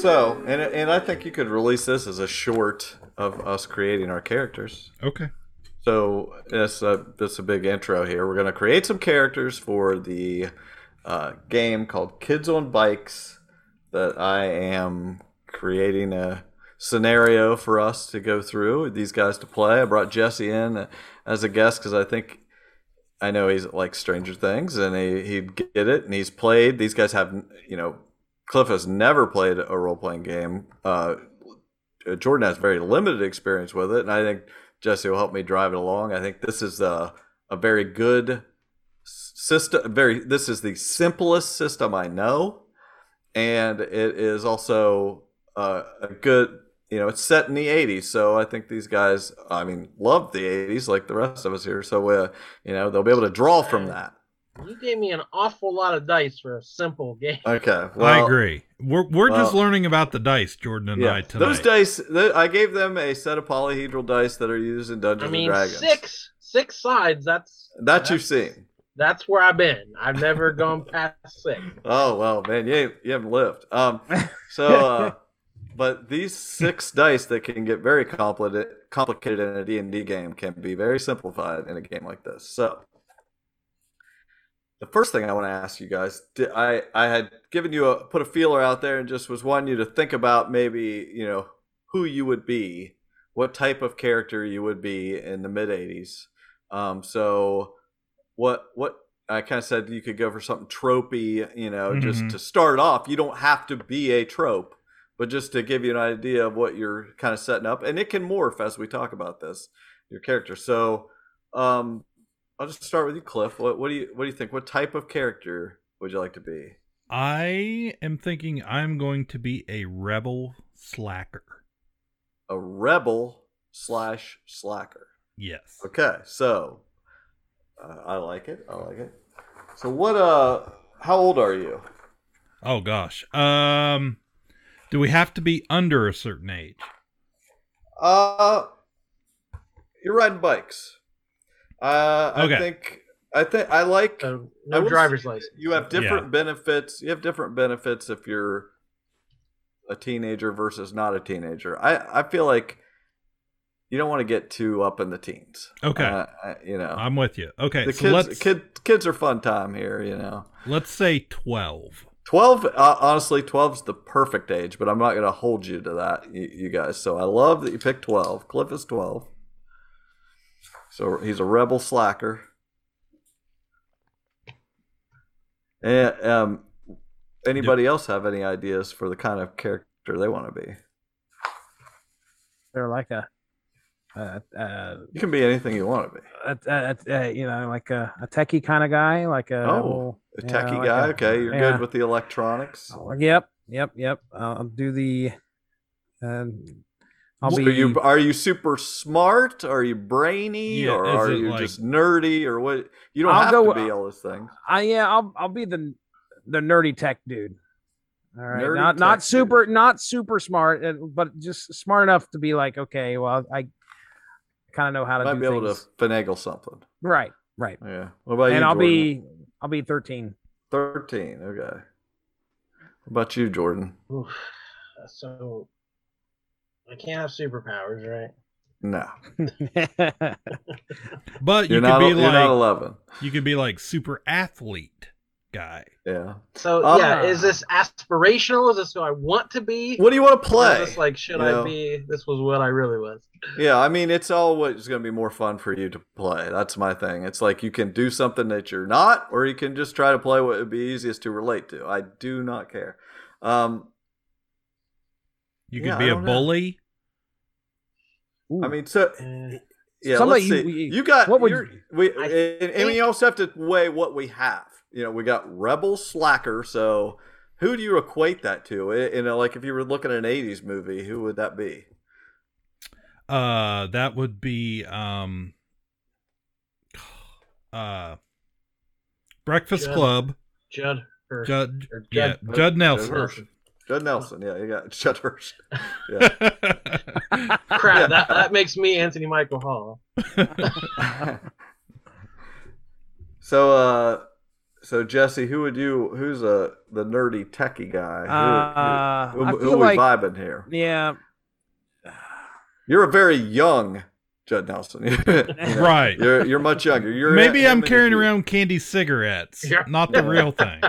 So, and and I think you could release this as a short of us creating our characters. Okay. So that's a that's a big intro here. We're gonna create some characters for the uh, game called Kids on Bikes. That I am creating a scenario for us to go through. These guys to play. I brought Jesse in as a guest because I think I know he's like Stranger Things and he he'd get it and he's played. These guys have you know Cliff has never played a role playing game. Uh, Jordan has very limited experience with it, and I think Jesse will help me drive it along. I think this is a a very good system. Very this is the simplest system I know, and it is also uh, a good. You know, it's set in the '80s, so I think these guys, I mean, love the '80s like the rest of us here. So, uh, you know, they'll be able to draw from that. You gave me an awful lot of dice for a simple game. Okay, well, I agree. We're we're just learning about the dice, Jordan and I tonight. Those dice, th- I gave them a set of polyhedral dice that are used in Dungeons I mean, and Dragons. six six sides. That's That you've seen. That's where I've been. I've never gone past six. Oh well, man, you ain't, you haven't lived. Um, so, uh, but these six dice that can get very complicated, complicated in a D and D game can be very simplified in a game like this. So, the first thing I want to ask you guys, I I had given you a put a feeler out there and just was wanting you to think about maybe you know who you would be, what type of character you would be in the mid '80s. Um, so, what what I kind of said you could go for something tropey, you know, just Mhm. to start off. You don't have to be a trope, but just to give you an idea of what you're kind of setting up, and it can morph as we talk about this, your character. So, um, I'll just start with you, Cliff. What, what do you what do you think? What type of character would you like to be? I am thinking I'm going to be a rebel slacker. A rebel slash slacker. Yes. Okay, so uh, I like it. I like it. So what? Uh, how old are you? Oh gosh. Um, do we have to be under a certain age? Uh, you're riding bikes. Uh, I think I think I like. So I no will driver's license. You have different benefits. You have different benefits if you're a teenager versus not a teenager. I I feel like you don't want to get too up in the teens. Okay. Uh, you know, I'm with you. Okay, the so kids let's kid, kids are fun time here. You know. let's say twelve. 12 uh, honestly 12 is the perfect age but i'm not going to hold you to that you, you guys so i love that you picked 12 cliff is 12 so he's a rebel slacker and um anybody else have any ideas for the kind of character they want to be They're like a, uh, uh, you can be anything you want to be a, a, you know, like a, a techie kind of guy, like a, oh a you know, techie like guy a- okay you're yeah. good with the electronics Oh, Yep, yep, yep. Uh, I'll do the. Um, I'll so be. are you are you super smart? Are you brainy, Yeah, or are you like- just nerdy, or what? You don't I'll have go- to be all those things. I yeah, I'll I'll be the the nerdy tech dude. All right, Nerdy not tech not dude. super not super smart, but just smart enough to be like, okay, well, I kind of know how to Might do be able to finagle something. Right, right. Yeah. What about you? and I'll Jordan? be I'll be thirteen. thirteen. Okay. What about you, Jordan? Oof. So I can't have superpowers, right? No, But you you're could not. be you're not like eleven. you could be like super athlete guy. Yeah. So Ah. yeah, is this aspirational? Is this who I want to be? What do you want to play? Is this like should you I know? be? This was what I really was. Yeah, I mean, it's all what's going to be more fun for you to play. That's my thing. It's like you can do something that you're not, or you can just try to play what would be easiest to relate to. I do not care. Um, You could Yeah, be a bully. I mean, so Eh, yeah, Somebody- let's see. you- You, got what would you're- we, I and, and we also have to weigh what we have. You know, we got rebel slacker, so who do you equate that to? I- You know, like if you were looking at an '80s movie, who would that be? Uh, that would be um, uh, Breakfast Judd. Club. Judd. Or, Judd, or yeah, Judd. Judd Nelson. Hirsch. Judd Nelson. Yeah, you got Judd Hirsch. Yeah. Crap, that, that makes me Anthony Michael Hall. so, uh, so Jesse, who would you? Who's uh the nerdy techie guy? Uh, who, I who, who feel we like- vibing here? Yeah. You're a very young Judd Nelson. You know, right. You're you're much younger. You're Maybe I'm and carrying you- around candy cigarettes, Yeah. not the real thing.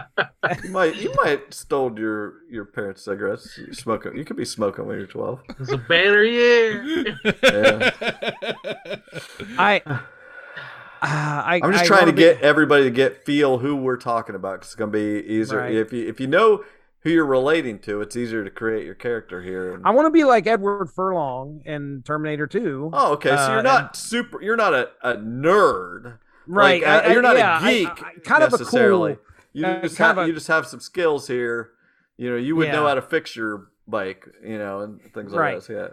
You might you might stole your your parents' cigarettes. You smoking. You could be smoking when you're 12. It's a banner year. I. Uh, I I'm just I trying to be- get everybody to get feel who we're talking about. Cause it's gonna be easier Right. if you if you know who you're relating to. It's easier to create your character here. And- I want to be like Edward Furlong in Terminator 2. oh, okay. So Uh, you're not super. You're not a, a nerd. right. Like, uh, I- I- you're not yeah, a geek I- kind of a necessarily. cool. You uh, just have of a- you just have some skills here. You know, you would know how to fix your bike. You know, and things like Right. this. Yeah.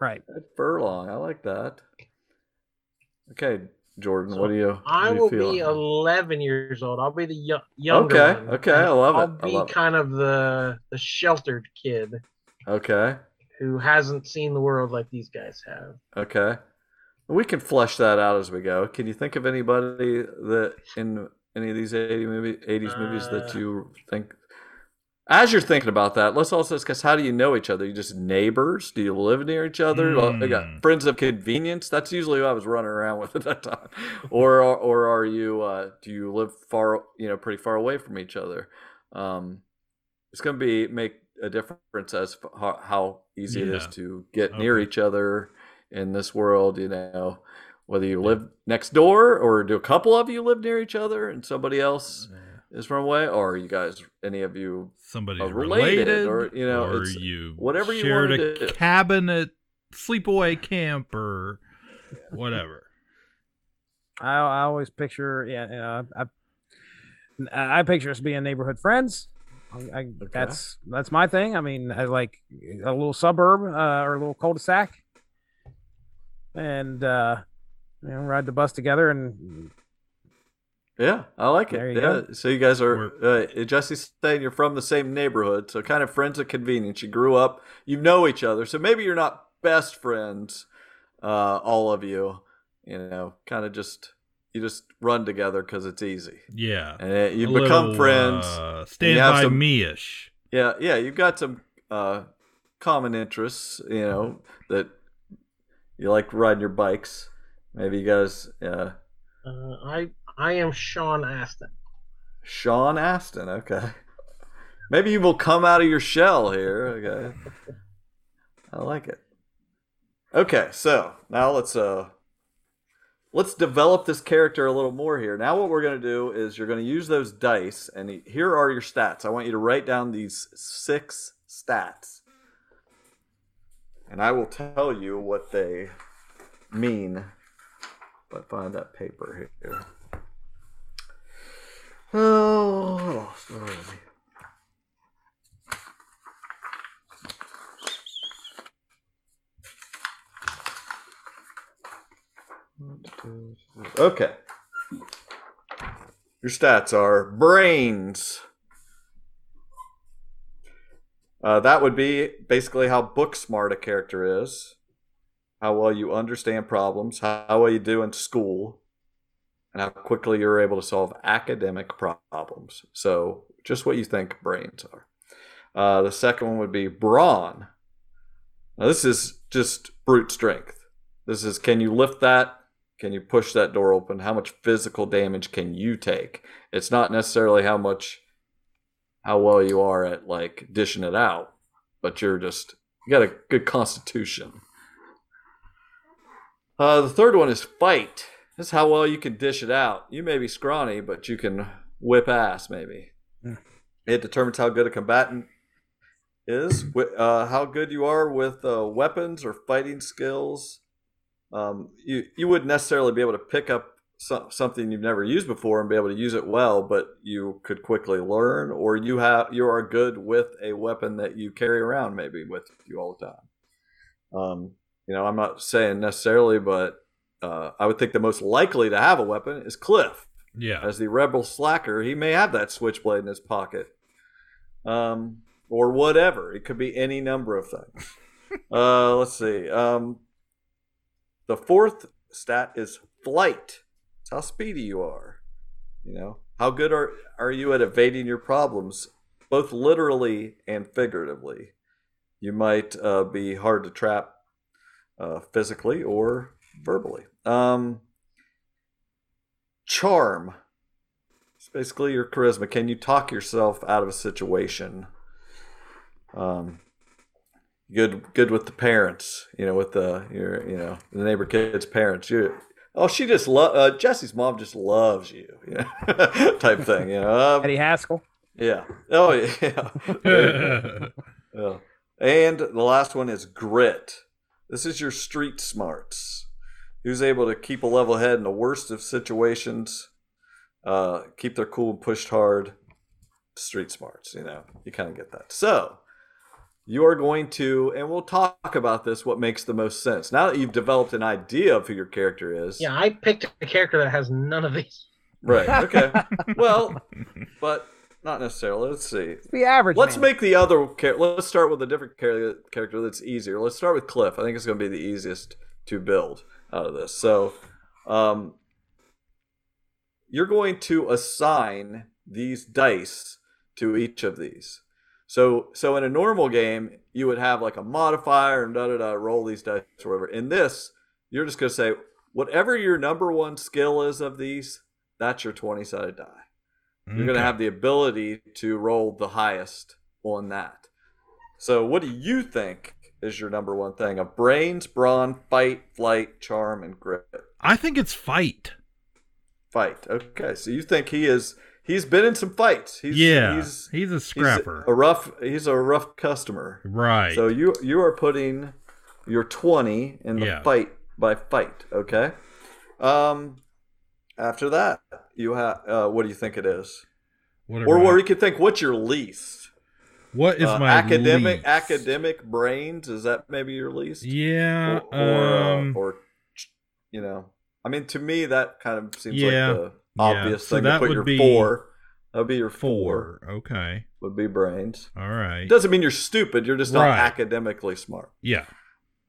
Right. Ed Furlong. I like that. Okay, Jordan. So what do you? I do you will feel? be 11 years old. I'll be the yo- younger Okay, one. okay, I love it, I'll be love it. kind of the the sheltered kid Okay. who hasn't seen the world like these guys have. Okay. We can flesh that out as we go. Can you think of anybody that in any of these 80 movie, 80s movies that Uh. you think as you're thinking about that, let's also discuss how do you know each other? You just neighbors? Do you live near each other? Hmm. You got friends of convenience? That's usually who I was running around with at that time. Or or are you uh, do you live far you know pretty far away from each other? Um, it's going to be make a difference as how, how easy it is to get near each other in this world. You know, whether you live next door or do a couple of you live near each other and somebody else is from away, or are you guys any of you somebody related, related, or, you know, or it's- you whatever you shared wanna a do. cabin at sleepaway camp or whatever. I, I always picture, yeah, you know, I, I picture us being neighborhood friends. I, I, That's that's my thing. I mean, I like a little suburb uh, or a little cul-de-sac, and uh, you know, ride the bus together. And Yeah, I like it. There you yeah. go. So you guys are uh, Jesse's saying you're from the same neighborhood, so kind of friends of convenience. You grew up, you know each other. So maybe you're not best friends, uh, all of you. You know, kind of just you just run together because it's easy, Yeah. and uh, you A become little, friends. Uh, stand have by some- me ish. Yeah, yeah, you've got some uh, common interests. You know that you like riding your bikes. Maybe you guys. Uh, Uh, I I am Sean Astin. Sean Astin. Okay. Maybe you will come out of your shell here. Okay. I like it. Okay, so now let's uh let's develop this character a little more here. Now what we're going to do is you're going to use those dice and here are your stats. I want you to write down these six stats. And I will tell you what they mean. I find that paper here. Oh, sorry. Okay. Your stats are brains. Uh, that would be basically how book smart a character is, how well you understand problems, how well you do in school, and how quickly you're able to solve academic problems. So, just what you think brains are. Uh, the second one would be brawn. Now, this is just brute strength. This is can you lift that? Can you push that door open? How much physical damage can you take? It's not necessarily how much, how well you are at like dishing it out, but you're just, you got a good constitution. Uh, the third one is fight. This is how well you can dish it out. You may be scrawny, but you can whip ass, maybe. Mm. It determines how good a combatant is, uh, how good you are with uh, weapons or fighting skills. Um, you you wouldn't necessarily be able to pick up so, something you've never used before and be able to use it well, but you could quickly learn, or you have you are good with a weapon that you carry around maybe with you all the time. Um, you know, I'm not saying necessarily, but uh, I would think the most likely to have a weapon is Cliff. Yeah. As the rebel slacker, he may have that switchblade in his pocket, um, or whatever. It could be any number of things. uh, let's see. Um, the fourth stat is flight. It's how speedy you are. You know, how good are are you at evading your problems, both literally and figuratively? You might uh, be hard to trap uh, physically or verbally. Um, charm. It's basically your charisma. Can you talk yourself out of a situation? Um, good, good with the parents. You know, with the your, you know, the neighbor kid's parents. You, oh, she just love uh, Jesse's mom just loves you. You know, type thing. You know, um, Eddie Haskell. yeah. Oh yeah. yeah. And the last one is grit. This is your street smarts. Who's able to keep a level head in the worst of situations, uh, keep their cool and pushed hard. Street smarts, you know, you kind of get that. So, you are going to, and we'll talk about this, what makes the most sense. Now that you've developed an idea of who your character is. Yeah, I picked a character that has none of these. Right. Okay. well, but not necessarily. Let's see. The average. Let's man. make the other. Char- let's start with a different char- character that's easier. Let's start with Cliff. I think it's going to be the easiest to build out of this. So, um, you're going to assign these dice to each of these. So, so in a normal game, you would have like a modifier and da da da roll these dice or whatever. In this, you're just going to say whatever your number one skill is of these, that's your twenty sided die. You're going to have the ability to roll the highest on that. So, what do you think is your number one thing of brains, brawn, fight, flight, charm, and grit? I think it's fight. Fight. Okay, so you think he is? He's been in some fights. He's, yeah. he's, He's, a he's scrapper. a rough. He's a rough customer. right. So you you are putting your twenty in the Yeah. fight by fight. Okay. Um. After that, you have. Uh, what do you think it is? Whatever. Or I- where you could think, what's your least? What is Uh, my academic least? academic brains? Is that maybe your least? Yeah. Or, or, uh, um, or you know, I mean, to me that kind of seems Yeah. like the Yeah, obvious so thing that to put would your be four. That would be your four. four. Okay. Would be brains. All right. It doesn't mean you're stupid. You're just not Right. academically smart. yeah.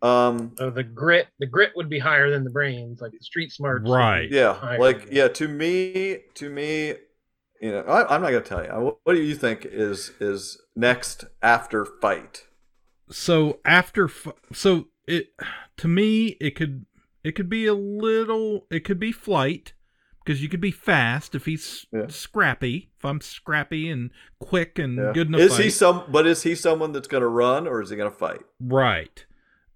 Um. So the grit, the grit would be higher than the brains, like the street smart. Right. Yeah. Like yeah. To me, to me, you know, I, I'm not gonna tell you. What, do you think is is next after fight? So after, so it to me it could it could be a little it could be flight because you could be fast if he's Yeah. scrappy. If I'm scrappy and quick and Yeah. good enough, Is he some? But is he someone that's gonna run or is he gonna fight? Right.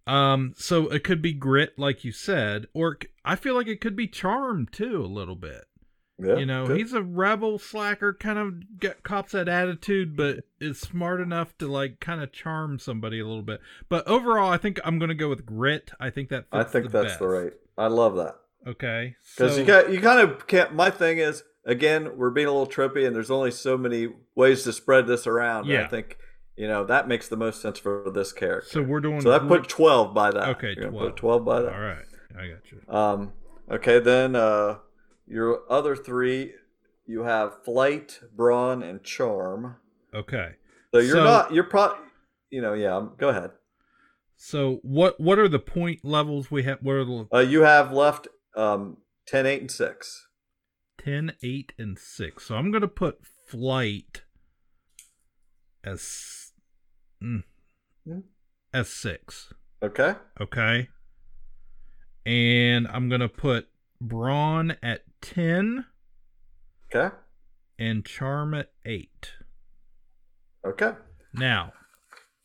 Um. So it could be grit, like you said, or I feel like it could be charm too, a little bit. Yeah. you know, good. he's a rebel slacker, kind of get, cops that attitude, but is smart enough to like kind of charm somebody a little bit. But overall, I think I'm gonna go with grit. I think that. I think the that's the right. I love that Okay. because so, you got you kind of can't. My thing is again, we're being a little trippy, and there's only so many ways to spread this around. and I think you know that makes the most sense for this character. So we're doing. So I put twelve by that. Okay, You're 12. Put twelve by that. All right, I got you. Um. Okay, then uh, your other three, you have flight, brawn, and charm. Okay. So you're So- not. You're pro. You know. Yeah. um, Go ahead. So what what are the point levels we have? What are the Uh, you have left um 10, 8, and six. 10, 8, and 6. So I'm going to put flight as mm, Hmm. as 6. Okay. Okay. And I'm going to put brawn at 10 Okay. and charm at 8. Okay. Now,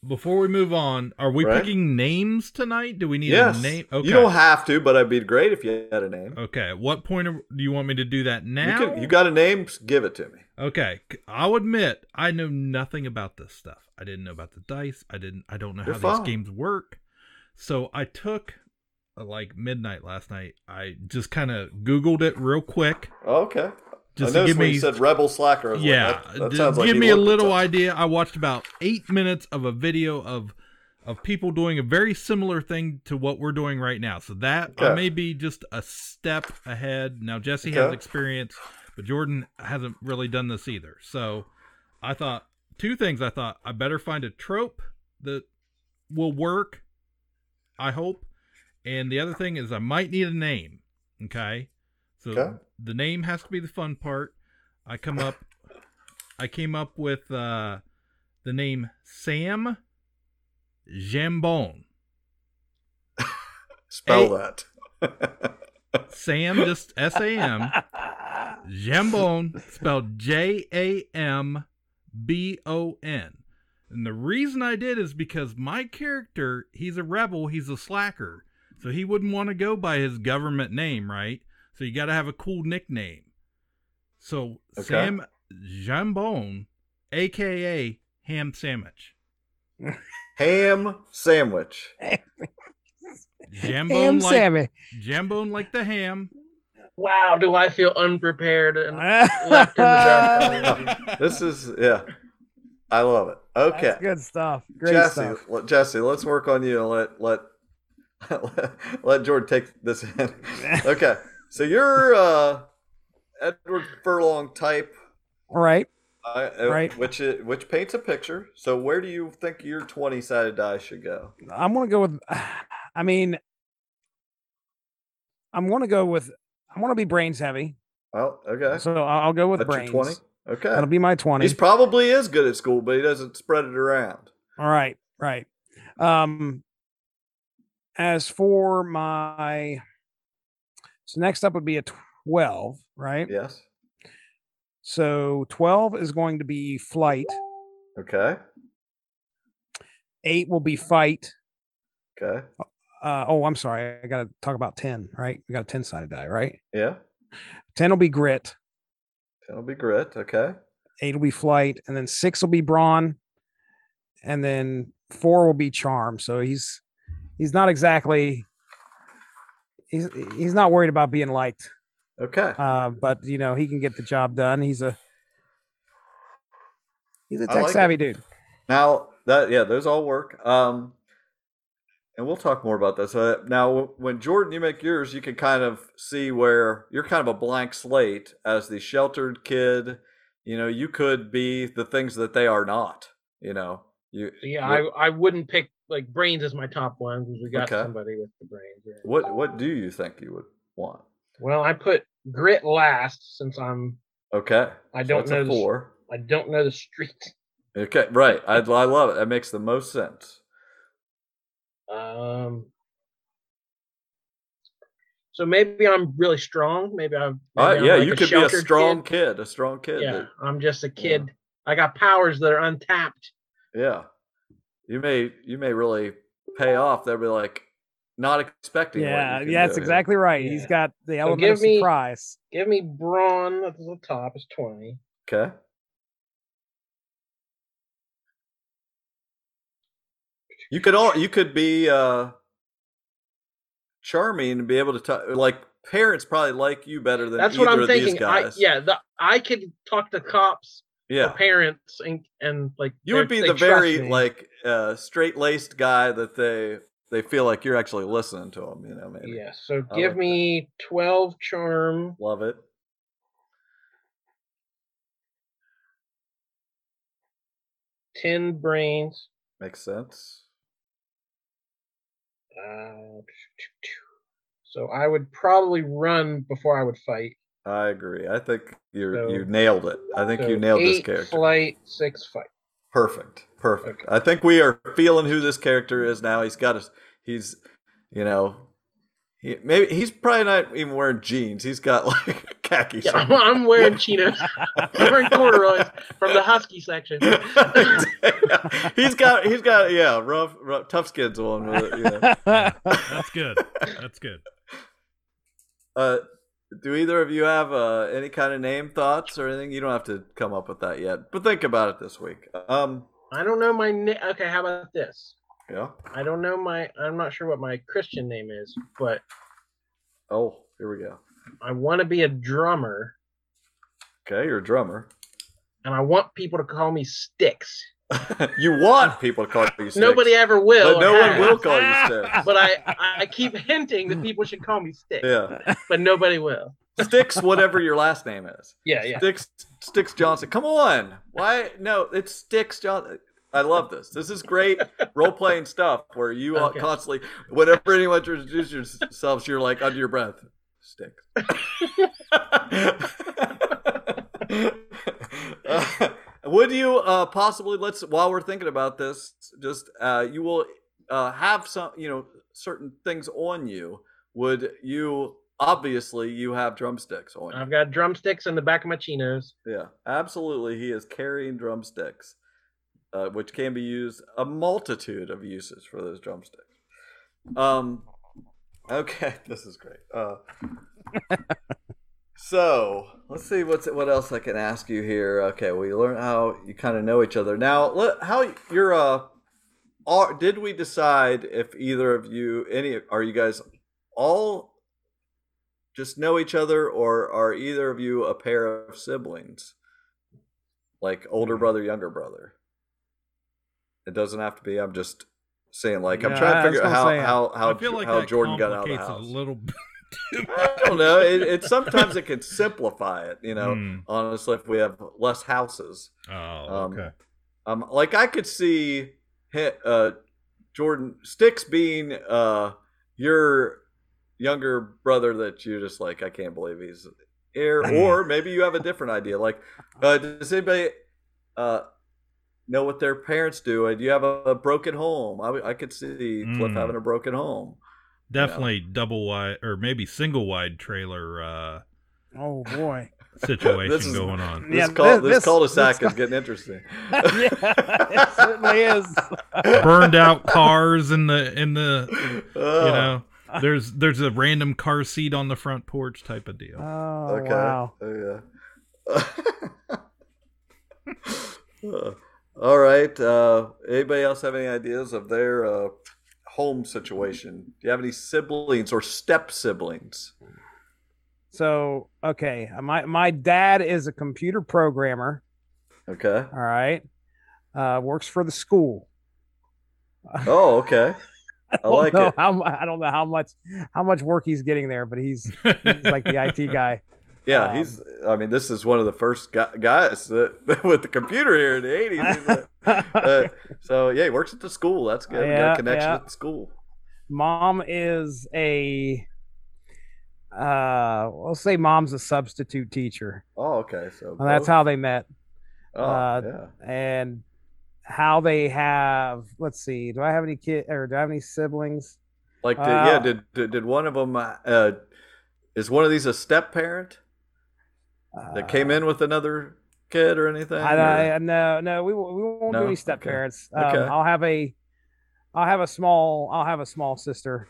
before we move on, are we Right. picking names tonight? Do we need yes. a name? Okay. You don't have to, but it'd be great if you had a name. okay. At what point do you want me to do that You, now? can, you got a name? Give it to me. Okay, I'll admit I know nothing about this stuff. I didn't know about the dice. I didn't. I don't know You're how fine. these games work. So I took Uh, like midnight last night, I just kind of Googled it real quick. Oh, okay. Just I noticed give when me you said rebel slacker. Was like, yeah, that, that d- sounds like give me a little idea. I watched about eight minutes of a video of of people doing a very similar thing to what we're doing right now. So that I Okay. may be just a step ahead. Now Jesse has experience, but Jordan hasn't really done this either. So I thought two things. I thought I better find a trope that will work. I hope. And the other thing is I might need a name. Okay. So Okay. the name has to be the fun part. I come up I came up with uh the name Sam Jambon. Spell Hey. that. Sam just S A M Jambon spelled J A M B O N. And the reason I did is because my character, he's a rebel, he's a slacker. So he wouldn't want to go by his government name, right? So you got to have a cool nickname. So Okay. Sam Jambon, aka Ham Sandwich. Ham sandwich. Jambone Ham like Sammy. Jambone like the ham. Wow, do I feel unprepared and left in the dark. This is yeah. I love it. Okay. That's good stuff. Great Jesse, stuff. let- Jesse, let's work on you and let let let, Jordan take this in. Okay, so you're uh, Edward Furlong type, All right. uh, uh, Right. Which i- which paints a picture. So where do you think your twenty sided die should go? I'm gonna go with. I mean, I'm gonna go with. I want to be brains heavy, Oh, okay. so I'll, go with That's brains. twenty. Okay. That'll be my twenty. He's probably is good at school, but he doesn't spread it around. All right, right. Um, as for my, so next up would be a twelve, right? Yes. So twelve is going to be flight. Okay. Eight will be fight. Okay. Uh, oh, I'm sorry. I got to talk about ten, right? We got a ten sided die, right? Yeah. Ten will be grit. That'll be grit. Okay. Eight will be flight, and then six will be brawn, and then four will be charm. So he's he's not exactly he's he's not worried about being liked. Okay. uh, but you know he can get the job done. He's a he's a tech like it. savvy dude. Now that yeah, those all work. Um, and we'll talk more about this. Uh, now, when Jordan, you make yours, you can kind of see where you're kind of a blank slate as the sheltered kid. You know, you could be the things that they are not. You know, you. Yeah, what, I, I wouldn't pick like brains as my top one because we got Okay. somebody with the brains. yeah. what what do you think you would want? Well, I put grit last since I'm Okay, I so don't know a the- four. I don't know the street. Okay, right. I I love it. That makes the most sense. Um, so maybe I'm really strong. Maybe I'm. Uh, maybe I'm yeah, like you could be a strong kid. kid. a strong kid. Yeah, that- I'm just a kid. I got powers that are untapped. Yeah. You may you may really pay off. They'll be like not expecting. Yeah, yeah, that's do. exactly right. He's got the So element give of me- surprise. Give me brawn at the top is twenty. Okay. You could all you could be uh charming and be able to talk like parents probably like you better than That's either what I'm of these thinking. I, guys. yeah, the, I could talk to cops, yeah. parents, and and like You would be the very me. like uh straight laced guy that they they feel like you're actually listening to them, you know, maybe. Yeah. So I give like that. me twelve charm. Love it. ten brains. Makes sense. Uh, so I would probably run before I would fight. I agree. I think you So- you nailed it. I think So you nailed this eight character. Flight, six fight. Perfect. Perfect. I think we are feeling who this character is now. He's got us. He's, you know, he maybe he's probably not even wearing jeans. He's got like khaki. Yeah, I'm. I'm wearing chinos. I'm wearing corduroys from the husky section. he's got he's got yeah rough, rough tough skins on with it. You know. That's good. That's good. Uh, do either of you have uh, any kind of name thoughts or anything? You don't have to come up with that yet, but think about it this week. Um, I don't know my name. Okay, how about this? Yeah. I don't know my. I'm not sure what my Christian name is, but Oh, here we go. I want to be a drummer, Okay, you're a drummer. and I want people to call me Sticks. you want people to call you Sticks. Nobody ever will. but no or one will call you Sticks. But I, I keep hinting that people should call me Sticks, Yeah. but nobody will. Sticks, whatever your last name is. Yeah, yeah. Sticks Sticks Johnson. Come on. Why no, it's Sticks Johnson. I love this. This is great role playing stuff where you all Okay. constantly whenever anyone introduces yourselves, you're like under your breath. Sticks. Uh, would you uh, possibly let's while we're thinking about this, just uh, you will uh, have some you know certain things on you. Would you obviously you have drumsticks on you? I've got drumsticks in the back of my chinos. Yeah, absolutely. He is carrying drumsticks, uh, which can be used a multitude of uses for those drumsticks. Um, okay, this is great. Uh, so let's see what's what else I can ask you here. Okay, we learned how you kind of know each other. Now, let, how you're uh, are, did we decide if either of you any are you guys all just know each other or are either of you a pair of siblings? Like older brother younger brother? It doesn't have to be i'm just saying like i'm trying to figure out how how how, I feel like how jordan got out of the house a little i don't know it, it sometimes it can simplify it you know Hmm. honestly if we have less houses Oh, Um, okay. um like i could see uh jordan sticks being uh your younger brother that you're just like i can't believe he's here or maybe you have a different idea like uh does anybody uh know what their parents do Uh, do you have a, a broken home i, I could see cliff Mm. having a broken home Definitely double wide or maybe single wide trailer uh, Oh boy. situation This is- going on. this, Yeah, cul- this- this, this- cul-de-sac this- is getting interesting yeah, it certainly is. Burned out cars in the in the Oh, you know there's there's a random car seat on the front porch type of deal. Oh okay wow. oh yeah Uh, all right uh anybody else have any ideas of their uh home situation do you have any siblings or step siblings So okay, my my dad is a computer programmer. okay All right, uh, works for the school. oh okay i don't like it How, I don't know how much how much work he's getting there, but he's he's like the IT guy. yeah um, he's i mean this is one of the first guys that, with the computer here in the 80s uh, so yeah he works at the school that's good we got Yeah, a connection yeah. at the school Mom is a uh, we'll say mom's a substitute teacher. oh okay so And that's both- how they met. oh, uh, yeah and how they have let's see do i have any kid or do i have any siblings Like, did, yeah, Uh, did, did did one of them? Uh, is one of these a step parent that came in with another kid or anything? I, I, no no we, won't- we won't No? do any step Okay. parents um, Okay. i'll have a i'll have a small i'll have a small sister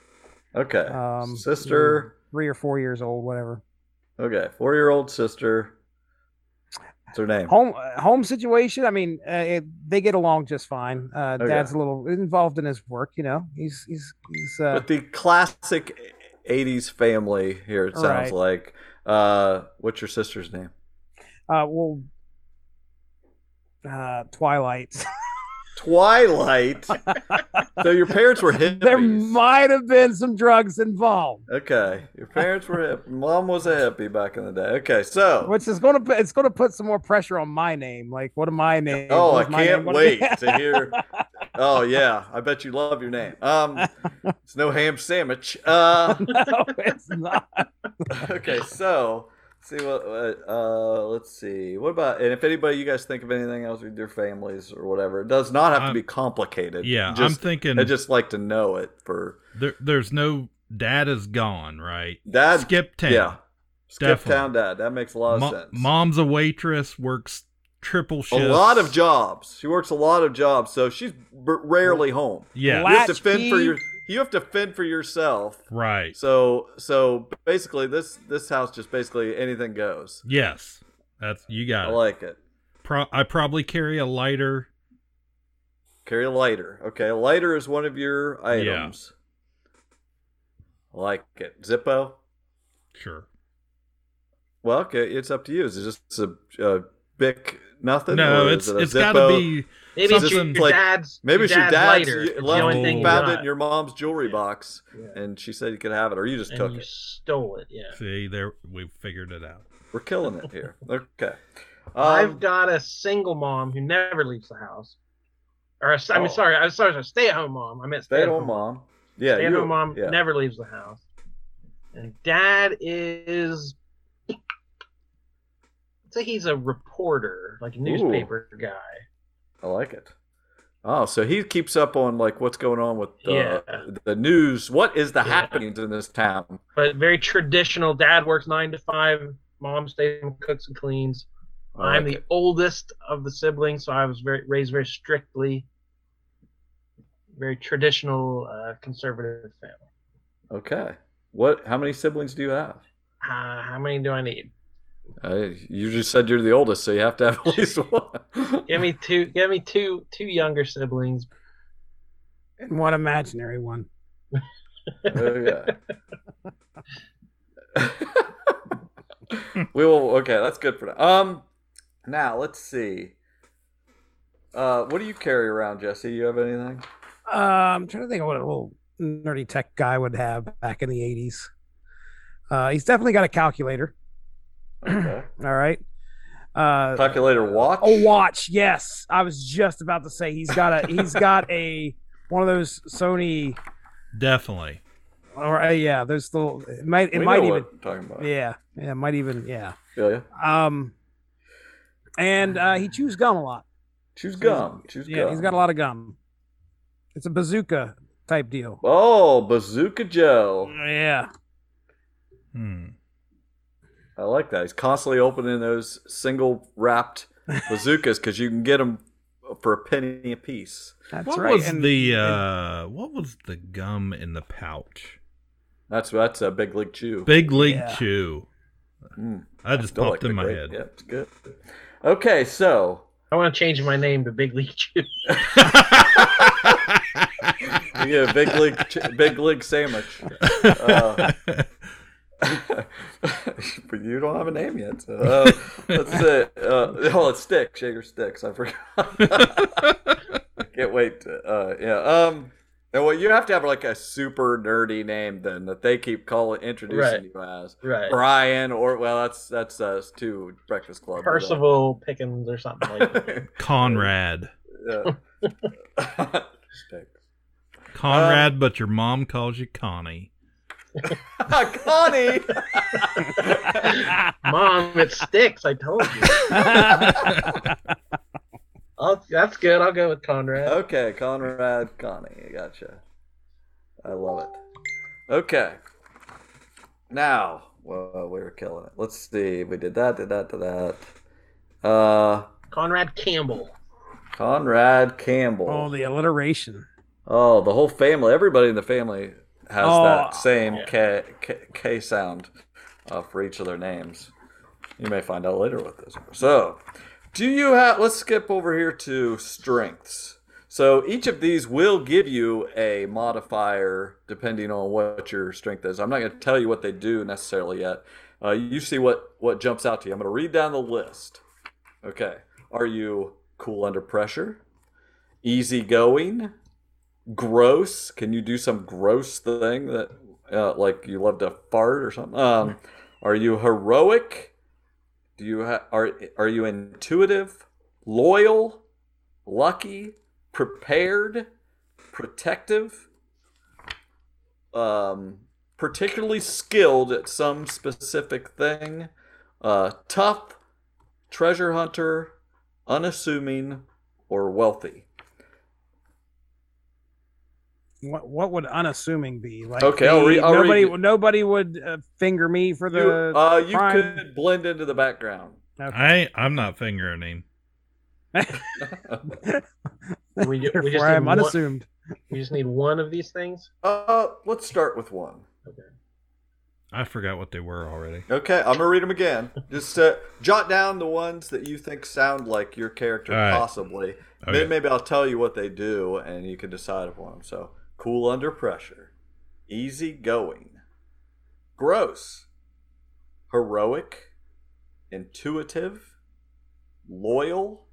okay, um sister. three or four years old whatever Okay, four year old sister. What's her name? home uh, home situation i mean uh, it, they get along just fine uh Okay. dad's a little involved in his work you know he's he's he's uh But the classic '80s family here. It sounds Right. like. Uh, what's your sister's name? uh well uh twilight Twilight. so your parents were hippies. there might have been some drugs involved Okay, your parents were hip. Mom was a hippie back in the day. Okay, so which is going to put it's going to put some more pressure on my name like what am I name Oh, I can't wait to hear. Oh yeah, I bet you love your name. Um, it's no ham sandwich. Uh, no it's not okay, so see what. what, Uh, let's see. What about? And if anybody, you guys think of anything else with your families or whatever, it does not have to I'm- be complicated. Yeah, I'm just, thinking I just like to know it for there, there's no dad is gone, right? dad. Skip town. Yeah, skip Definitely. town dad. That makes a lot of Mo- sense. mom's a waitress, works triple shifts. a lot of jobs. She works a lot of jobs, so she's b- rarely home. Yeah, La- You have to fend for your. You have to fend for yourself. right. So so basically this this house just basically anything goes. Yes, that's you I got it. I like it. Pro- I probably carry a lighter Carry a lighter. Okay, a lighter is one of your items. I like it. Zippo. Sure. Well, okay, it's up to you. Is it just a, a Bic nothing? No, it's it it's got to be Maybe it's your, your like- dad's. Maybe it's your dad's. lighter. You It's the left- thing found it in your mom's jewelry box, Yeah. and she said you could have it, or you just and took you it. stole it. Yeah. See, there we figured it out. We're killing it here. Okay. I've Um, got a single mom who never leaves the house. Or a, I mean, Oh. sorry, I was sorry, sorry, stay-at-home mom. I meant stay-at-home mom. Yeah. Stay-at-home mom yeah. never leaves the house. And dad is. Say he's a reporter, like a newspaper guy. I like it. Oh, so he keeps up on like what's going on with the, Yeah. the news. What is the Yeah. happenings in this town? But very traditional. Dad works nine to five. Mom stays home, cooks and cleans. I'm the it. oldest of the siblings, so I was very raised very strictly, very traditional, uh, conservative family. Okay. What? How many siblings do you have? Uh, how many do I need? Uh, you just said you're the oldest, so you have to have at least one. Give me two. Give me two. Two younger siblings. And one imaginary one. Oh, yeah. we will. Okay, that's good for now. Um, now let's see. Uh, what do you carry around, Jesse? You have anything? Uh, I'm trying to think of what a little nerdy tech guy would have back in the 80s. Uh, he's definitely got a calculator. Okay. All right. Uh, Calculator watch. a watch. Yes, I was just about to say he's got a he's got a one of those Sony Definitely. or uh, yeah, those little it might it We might know even what talking about. yeah yeah it might even yeah Yeah, yeah. um and uh, he chews gum a lot. Choose gum. Choose Yeah, gum. he's got a lot of gum. It's a bazooka type deal. Oh, Bazooka Joe. Yeah. Hmm. I like that. He's constantly opening those single wrapped bazookas because you can get them for a penny a piece. That's What right. was and- the and- uh what was the gum in the pouch? That's that's a big league chew. Big League Yeah. Chew. Mm, That just still popped like in my League. head. Yeah, it's good. Okay, so I want to change my name to Big League Chew. you get a big league big league sandwich. Uh, but you don't have a name yet. So, uh, let's say, uh, oh, it's Stick Shaker Sticks. I forgot. I can't wait. To, uh, yeah. Um. And well, you have to have like a super nerdy name then that they keep calling introducing Right. you as Right. Brian or well, that's that's uh, two Breakfast Club. but, uh, Percival Pickens or something like that. Conrad. yeah. Conrad, Um, but your mom calls you Connie. Connie. Mom, it sticks. I told you. Oh, that's good. I'll go with Conrad. Okay, Conrad Connie. Gotcha. I love it. Okay. Now, well, we were killing it. Let's see. We did that, did that, did that. Uh, Conrad Campbell. Conrad Campbell. oh, the alliteration. Oh, the whole family. Everybody in the family has Oh, that same yeah. K, K, K sound uh, for each of their names. You may find out later what those are. So, do you have? Let's skip over here to strengths. So each of these will give you a modifier depending on what your strength is. I'm not going to tell you what they do necessarily yet. Uh, you see what what jumps out to you. I'm going to read down the list. Okay. Are you cool under pressure? Easygoing? Gross? Can you do some gross thing that uh, like you love to fart or something? Um are you heroic? Do you ha- are are you intuitive loyal lucky prepared protective? Um particularly skilled at some specific thing. Uh tough treasure hunter unassuming or wealthy What what would unassuming be? Like Okay, I'll the- re- I'll read nobody you- nobody would uh, finger me for You, the uh, you crime. could blend into the background. I I'm not fingering him. We, ju- we, just need I'm one, unassumed. we just need one of these things. Uh, let's start with one. Okay. I forgot what they were already. Okay, I'm gonna read them again. Just uh, jot down the ones that you think sound like your character, All right. possibly. Okay. Then maybe I'll tell you what they do, and you can decide upon them. So, cool under pressure, easy going, gross, heroic, intuitive, loyal,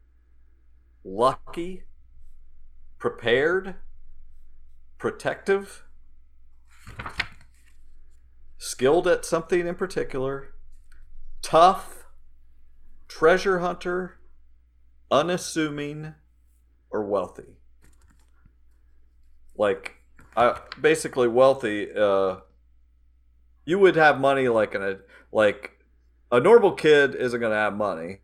lucky, prepared, protective, skilled at something in particular, tough, treasure hunter, unassuming, or wealthy. Like, Basically wealthy. Uh, you would have money like in a like a normal kid isn't gonna have money.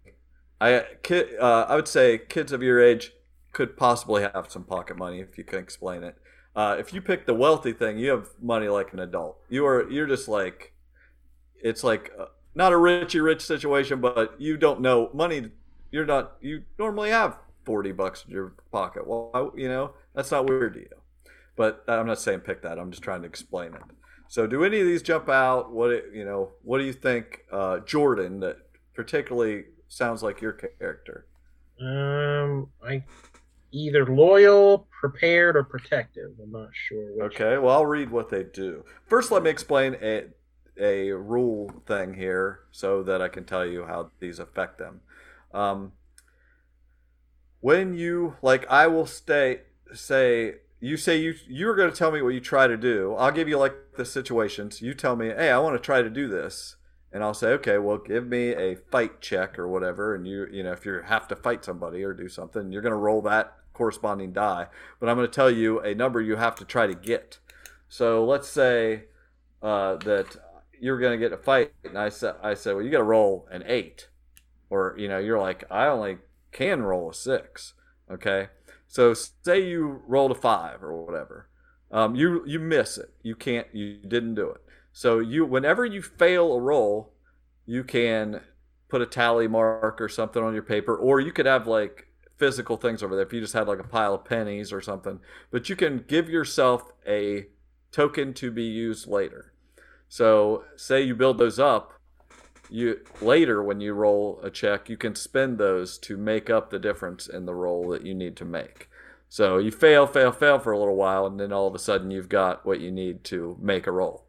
I kid, uh, I would say kids of your age could possibly have some pocket money if you can explain it. Uh, if you pick the wealthy thing, you have money like an adult. You are you're just like it's like uh, not a Richie Rich situation, but you don't know money. You're not you normally have forty bucks in your pocket. Well, I- you know that's not weird to you. But I'm not saying pick that. I'm just trying to explain it. So, do any of these jump out? What you know? What do you think, uh, Jordan? That particularly sounds like your character. Um, I either loyal, prepared, or protective. I'm not sure. Which. Okay, well, I'll read what they do. First, let me explain a, a rule thing here so that I can tell you how these affect them. Um, when you, like, I will stay, say, you say you you're going to tell me what you try to do. I'll give you like the situations. You tell me, hey, I want to try to do this, and I'll say, okay, well, give me a fight check or whatever. And you, you know, if you have to fight somebody or do something, you're going to roll that corresponding die. But I'm going to tell you a number you have to try to get. So let's say uh, that you're going to get a fight, and I said, I said, well, you got to roll an eight, or you know, you're like, I only can roll a six. Okay, so say you rolled a five or whatever, um, you you miss it. You can't. You didn't do it. So you, whenever you fail a roll, you can put a tally mark or something on your paper, or you could have like physical things over there. If you just had like a pile of pennies or something, but you can give yourself a token to be used later. So say you build those up, you later when you roll a check, you can spend those to make up the difference in the roll that you need to make. So you fail, fail, fail for a little while, and then all of a sudden you've got what you need to make a roll.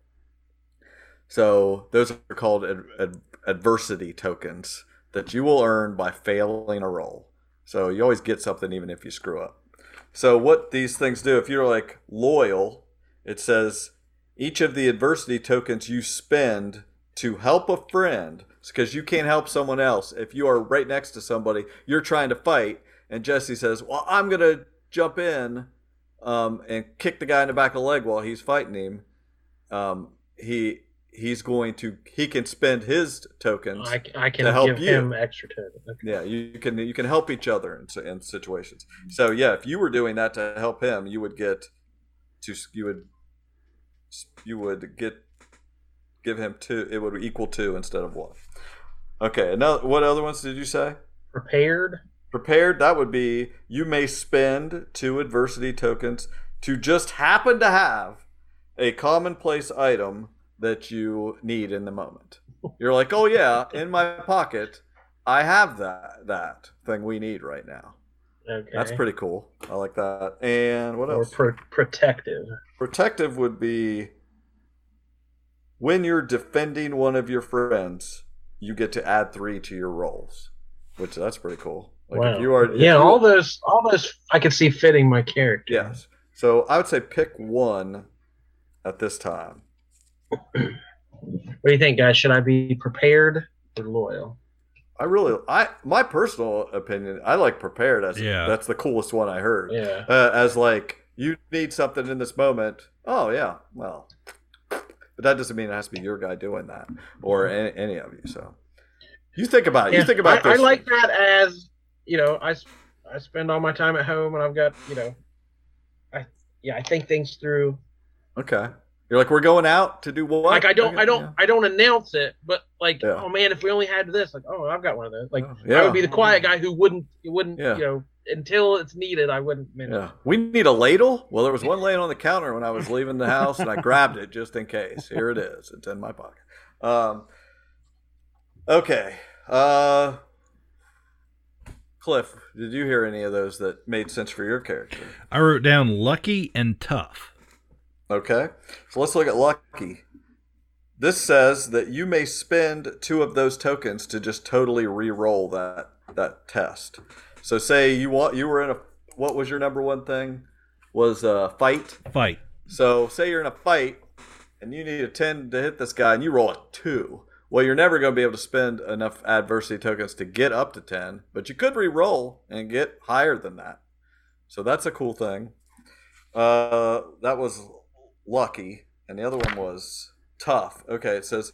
So those are called ad- ad- adversity tokens that you will earn by failing a roll. So you always get something even if you screw up. So what these things do, if you're like loyal, it says each of the adversity tokens you spend to help a friend because you can't help someone else. If you are right next to somebody, you're trying to fight, and Jesse says, "Well, I'm gonna jump in um, and kick the guy in the back of the leg while he's fighting him." Um, he he's going to he can spend his tokens. I, I can To help give you. him extra tokens Okay. Yeah, you can you can help each other in, in situations. So yeah, if you were doing that to help him, you would get to you would you would get give him two. It would equal two instead of one. Okay. Another. What other ones did you say? Prepared. Prepared. That would be you may spend two adversity tokens to just happen to have a commonplace item that you need in the moment. You're like, oh yeah, in my pocket, I have that that thing we need right now. Okay. That's pretty cool. I like that. And what Or else? pro- protective. Protective would be when you're defending one of your friends, you get to add three to your rolls, which that's pretty cool. Like wow. if you are, if yeah, you- all those, all those, I could see fitting my character. yes. So I would say pick one at this time. What do you think, guys? Should I be prepared or loyal? I really, I my personal opinion, I like prepared as Yeah. that's the coolest one I heard. Yeah. uh, as like you need something in this moment. Oh yeah, well, but that doesn't mean it has to be your guy doing that or mm-hmm. any, any of you. So you think about it. You think about I, I like that as you know, I I spend all my time at home and I've got you know, I yeah, I think things through. Okay, you're like we're going out to do what? Like I don't, I don't, yeah. I don't announce it, but like, Yeah. oh man, if we only had this, like, oh, I've got one of those. Like, oh, Yeah. I would be the quiet guy who wouldn't, wouldn't, Yeah. you know, until it's needed, I wouldn't mention. Yeah. We need a ladle? Well, there was one laying on the counter when I was leaving the house, and I grabbed it just in case. Here it is. It's in my pocket. Um, okay. Uh, Cliff, did you hear any of those that made sense for your character? I wrote down lucky and tough. Okay. So let's look at lucky. This says that you may spend two of those tokens to just totally re-roll that that test. So say you want you were in a what was your number one thing? Was a fight. Fight. So say you're in a fight and you need a 10 to hit this guy and you roll a 2. Well, you're never going to be able to spend enough adversity tokens to get up to 10, but you could re-roll and get higher than that. So that's a cool thing. Uh, that was lucky, and the other one was tough. Okay, it says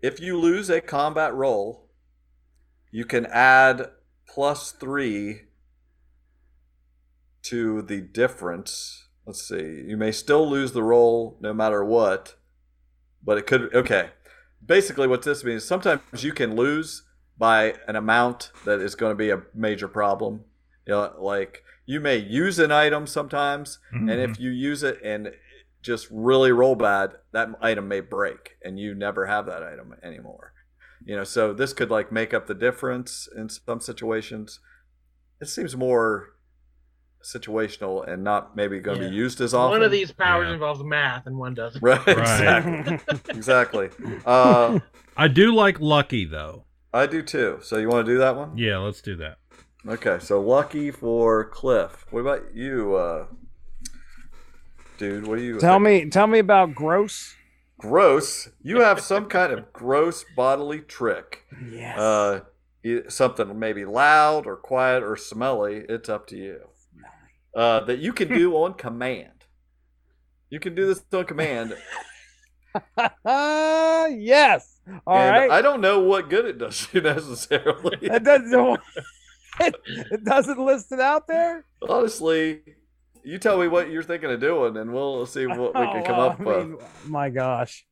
if you lose a combat roll, you can add plus three to the difference. Let's see. You may still lose the roll no matter what, but it could. Okay. Basically, what this means sometimes you can lose by an amount that is going to be a major problem. You know, like you may use an item sometimes, and if mm-hmm. you use it and just really roll bad, that item may break, and you never have that item anymore. You know, so this could like make up the difference in some situations. It seems more situational and not maybe going to be used as often. One of these powers Yeah. involves math, and one doesn't. right? Right. Exactly. exactly. Uh, I do like lucky though. I do too. So you want to do that one? Yeah, let's do that. Okay. So lucky for Cliff. What about you, uh, dude? What do you tell think? me, tell me about gross. Gross. You have some kind of gross bodily trick. Yes. Uh, something maybe loud or quiet or smelly. It's up to you. Uh, that you can do on command. You can do this on command, yes. All right. I don't know what good it does you necessarily. It doesn't. It, it doesn't list it out there. Honestly, you tell me what you're thinking of doing, and we'll see what we can Oh, come well, up I with. mean, my gosh.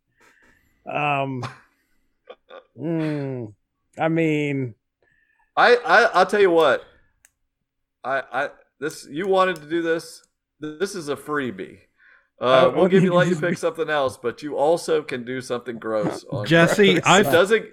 Um. mm, I mean, I, I I'll tell you what. I I this you wanted to do this. This is a freebie. Uh, Uh, we'll give you you let you pick something else, but you also can do something gross. On Jesse. I- doesn't.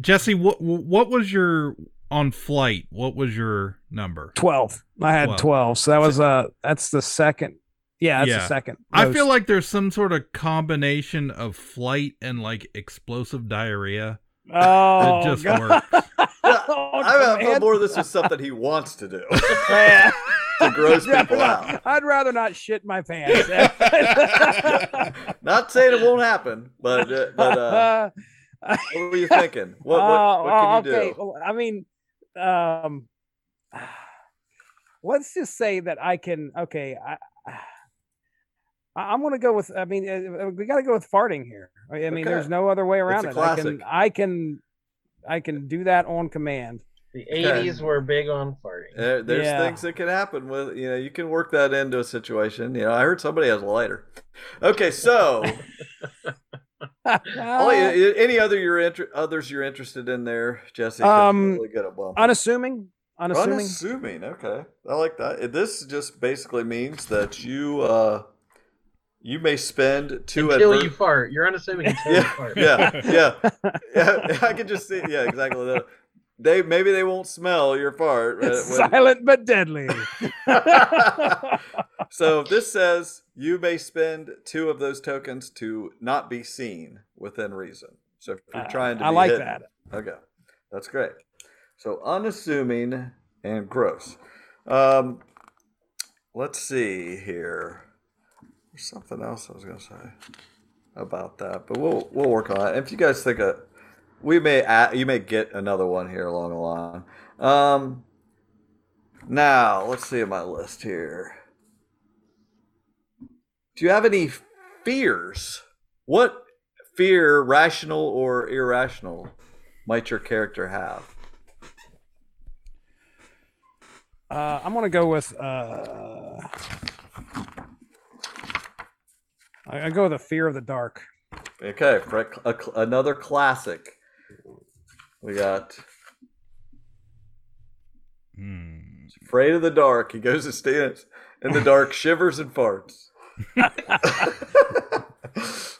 Jesse, what what was your on flight? What was your number? twelve. I had 12. twelve, so that was uh that's the second. Yeah, that's Yeah. the second. I feel like there's some sort of combination of flight and like explosive diarrhea. oh, it just God. works. Oh, I, I felt command- more this is something he wants to do Yeah. to gross I'd rather people not- out. I'd rather not shit my pants. Not saying it won't happen, but uh, but uh, what were you thinking? What what, Uh, what can well, you okay. do? well, I mean, um, let's just say that I can. Okay, I, I- I'm going to go with. I mean, uh, we got to go with farting here. I I mean, Okay. there's no other way around a it. I can. I can. I can do that on command. The 80s were big on farting. There, there's Yeah. things that can happen with you know you can work that into a situation. You know, I heard somebody has a lighter. Okay, so oh, yeah, any other you're inter- others you're interested in there, Jesse? you're Um, really good at bumping. unassuming. Unassuming. Unassuming. Okay, I like that. This just basically means that you uh you may spend two until adver- you fart. You're unassuming until you yeah, fart. yeah, yeah, yeah. I can just see. Yeah, exactly. that. They maybe they won't smell your fart. uh, when- Silent but deadly. So this says you may spend two of those tokens to not be seen within reason. So if you're Uh, trying to, I like hidden- that. Okay, that's great. So unassuming and gross. Um, let's see here. There's something else I was gonna say about that, but we'll we'll work on it. If you guys think of, we may add, you may get another one here along the line. Um, now let's see my list here. Do you have any fears? What fear, rational or irrational, might your character have? Uh, I'm gonna go with. Uh, I, I go with a fear of the dark. Okay, for a, a another classic. We got Hmm. afraid of the dark. He goes and stands in the dark, shivers and farts.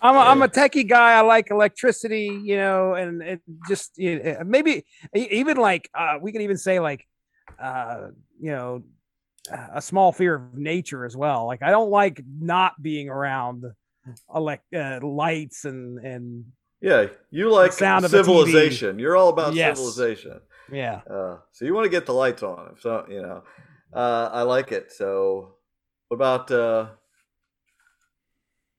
I'm a, I'm a techie guy. I like electricity, you know, and it just know, maybe even like uh, we can even say like, uh, you know, a small fear of nature as well. Like I don't like not being around elect uh, lights and and Yeah, you like sound of civilization. You're all about Yes. civilization. yeah. Uh, so you want to get the lights on. So you know, uh, I like it. So, what about uh,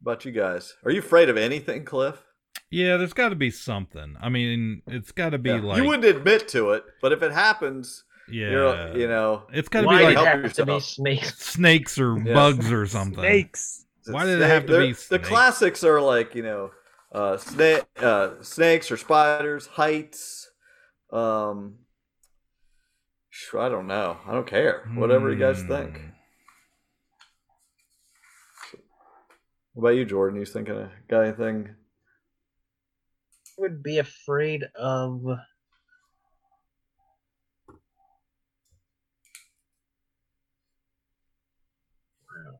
about you guys? Are you afraid of anything, Cliff? Yeah, there's got to be something. I mean, it's got to be Yeah. like you wouldn't admit to it, but if it happens, yeah, you're you know, it's got to be like it help have to be snakes? snakes or Yeah. bugs or something. Snakes. Why did it have to They're- be Snakes? The classics are like you know, uh, snake, uh, snakes or spiders, heights. Um, I don't know. I don't care. Whatever you guys think. What about you, Jordan? You thinking of got anything? I would be afraid of.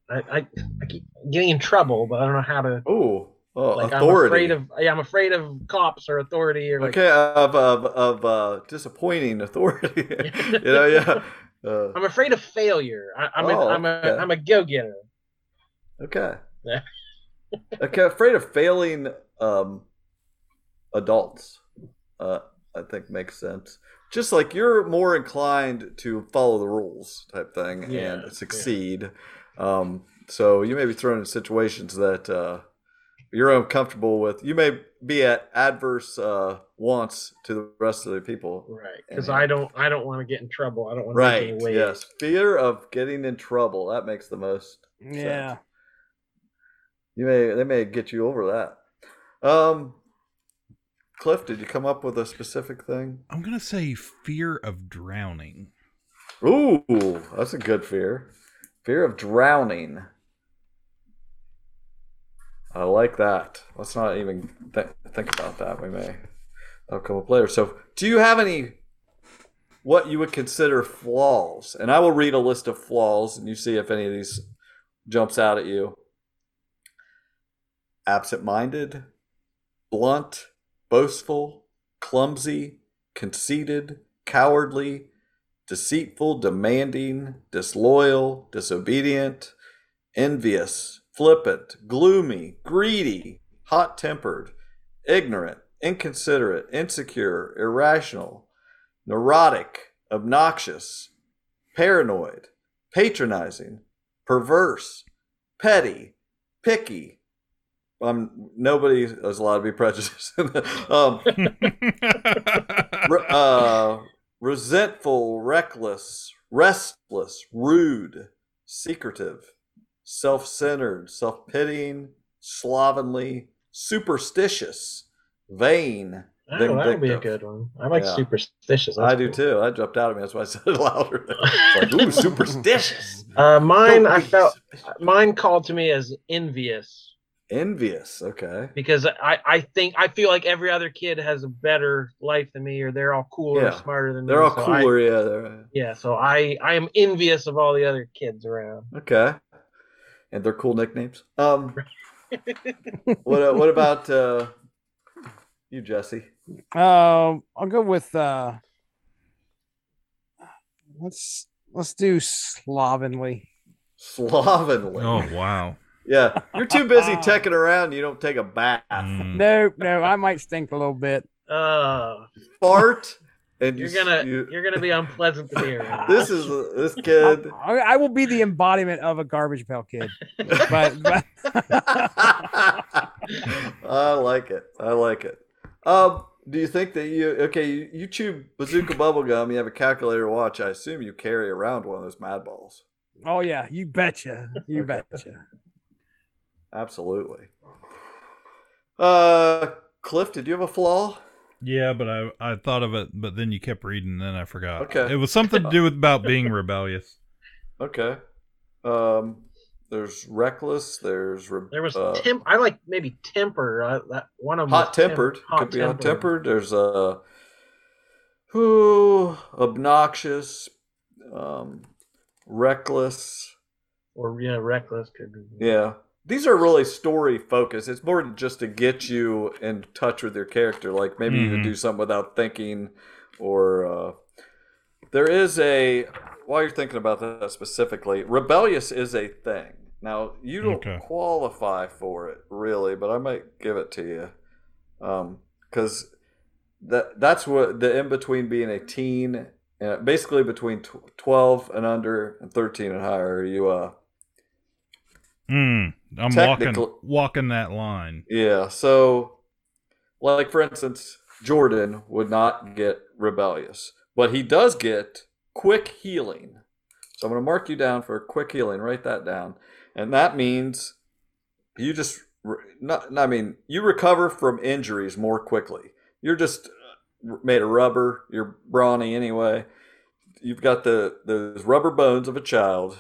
I, I, I keep getting in trouble, but I don't know how to. Oh, oh, Like authority. I'm afraid of. Yeah, I'm afraid of cops or authority or like. okay, of of of uh, disappointing authority. you know, yeah. Uh, I'm afraid of failure. I, I'm Oh, a, I'm a okay. am a go getter. okay. Yeah. okay, afraid of failing um, adults. Uh, I think makes sense. Just like you're more inclined to follow the rules type thing Yeah, and succeed. Um, so you may be thrown in situations that uh, you're uncomfortable with. You may be at adverse uh, wants to the rest of the people. Right. Because I don't I don't want to get in trouble. I don't want to Right. make any waves. Yes. Fear of getting in trouble. That makes the most. Yeah. You may they may get you over that. Um, Cliff, did you come up with a specific thing? I'm gonna say fear of drowning. Ooh, that's a good fear. Fear of drowning. I like that. Let's not even th- think about that. We may. That'll come up later. So, do you have any what you would consider flaws? And I will read a list of flaws, and you see if any of these jumps out at you. Absent-minded, blunt, boastful, clumsy, conceited, cowardly, deceitful, demanding, disloyal, disobedient, envious, flippant, gloomy, greedy, hot tempered, ignorant, inconsiderate, insecure, irrational, neurotic, obnoxious, paranoid, patronizing, perverse, petty, picky. Um, nobody is allowed to be prejudiced. um, re- uh, resentful, reckless, restless, rude, secretive, self centered, self pitying, slovenly, superstitious, vain. Oh, that would be a good one. I like Yeah. superstitious. I That's do cool. too. I jumped out of me. That's why I said it louder. Like, ooh, superstitious. Uh, mine, I felt mine called to me as envious envious. Okay. because I, I think I feel like every other kid has a better life than me, or they're all cooler, or Yeah. smarter than me. They're me. all so I- cooler. yeah. They're, yeah, so I I am envious of all the other kids around. okay. And they're cool nicknames. Um, what uh, what about uh, you, Jesse? Um, I'll go with uh let's let's do slovenly. Slovenly. oh wow. Yeah, you're too busy teching around. You don't take a bath, Mm. No, no, I might stink a little bit. Uh, fart, and you, you're gonna you- you're gonna be unpleasant to be around. this is this kid. I, I will be the embodiment of a garbage pail kid. But, but I like it. I like it. Um, do you think that you okay? You, you chew bazooka bubble gum. You have a calculator watch. I assume you carry around one of those mad balls. oh yeah, you betcha. You Okay. betcha. Absolutely. Uh, Cliff, did you have a flaw? Yeah, but I I thought of it, but then you kept reading, and then I forgot. Okay. It was something to do with about being rebellious. Okay. Um, there's reckless. There's re- There was uh, temp. I like maybe temper. Uh, that one of them. was hot tempered. temp- Could be hot tempered. There's a uh, who obnoxious, um, reckless. Or yeah, reckless could be. Yeah. These are really story focused. It's more than just to get you in touch with your character. Like maybe you can do something without thinking, or uh, there is a. While you're thinking about that specifically, rebellious is a thing. Now you don't Okay. qualify for it really, but I might give it to you, because that that's what the in between being a teen, uh, basically between tw- twelve and under and thirteen and higher. You uh Mm, I'm walking walking that line. Yeah. So, like for instance, Jordan would not get rebellious, but he does get quick healing. So I'm going to mark you down for quick healing. Write that down, and that means you just not. I mean, you recover from injuries more quickly. You're just uh, made of rubber. You're brawny anyway. You've got the those rubber bones of a child.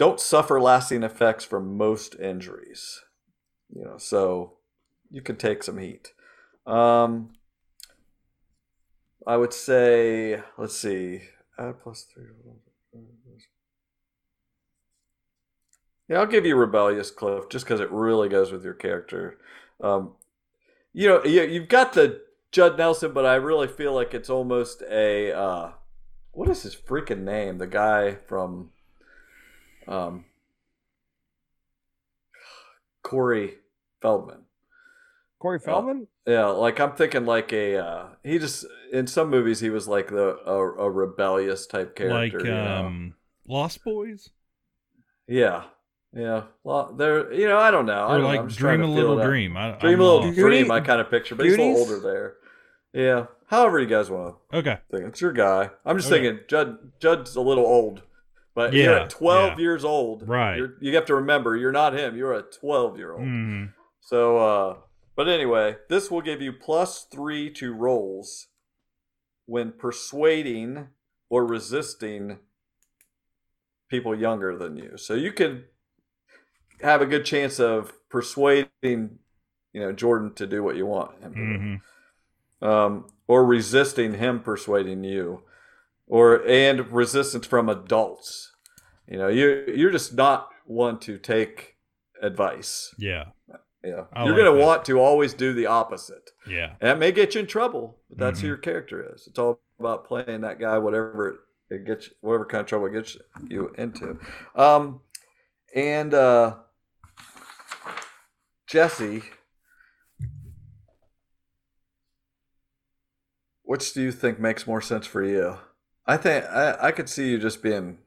Don't suffer lasting effects from most injuries. You know so you can take some heat. Um i would say let's see add plus three. Yeah i'll give you rebellious cliff just because it really goes with your character. Um you know you, you've got the judd nelson but i really feel like it's almost a uh what is his freaking name? The guy from um corey feldman Corey Feldman. yeah, like I'm thinking like a uh, he just in some movies he was like the a, a rebellious type character. like you know? um Lost Boys yeah, yeah. Well, there, you know, I don't know. I or don't like I'm just trying Dream a Little. Dream. I, Dream I'm a little lost. Goonies- dream. I kind of picture, but he's a little older there. Yeah. However you guys want to. Okay. to think, it's your guy. I'm just Okay. thinking Judd. Judd's a little old, but you're at 12 yeah. years old. Right. You're, you have to remember, you're not him. You're a 12 year old. Mhm. So, uh, but anyway, this will give you plus three to rolls when persuading or resisting people younger than you. So you could have a good chance of persuading, you know, Jordan to do what you want him to do Mhm. um, or resisting him persuading you, or and resistance from adults. You know, you you're just not one to take advice. Yeah. Yeah, I you're like gonna that. want to always do the opposite. Yeah. And that may get you in trouble, but that's who Mhm. your character is. It's all about playing that guy, whatever it, gets, whatever kind of trouble it gets you into. Um, and uh, Jesse, which do you think makes more sense for you? I think I, I could see you just being.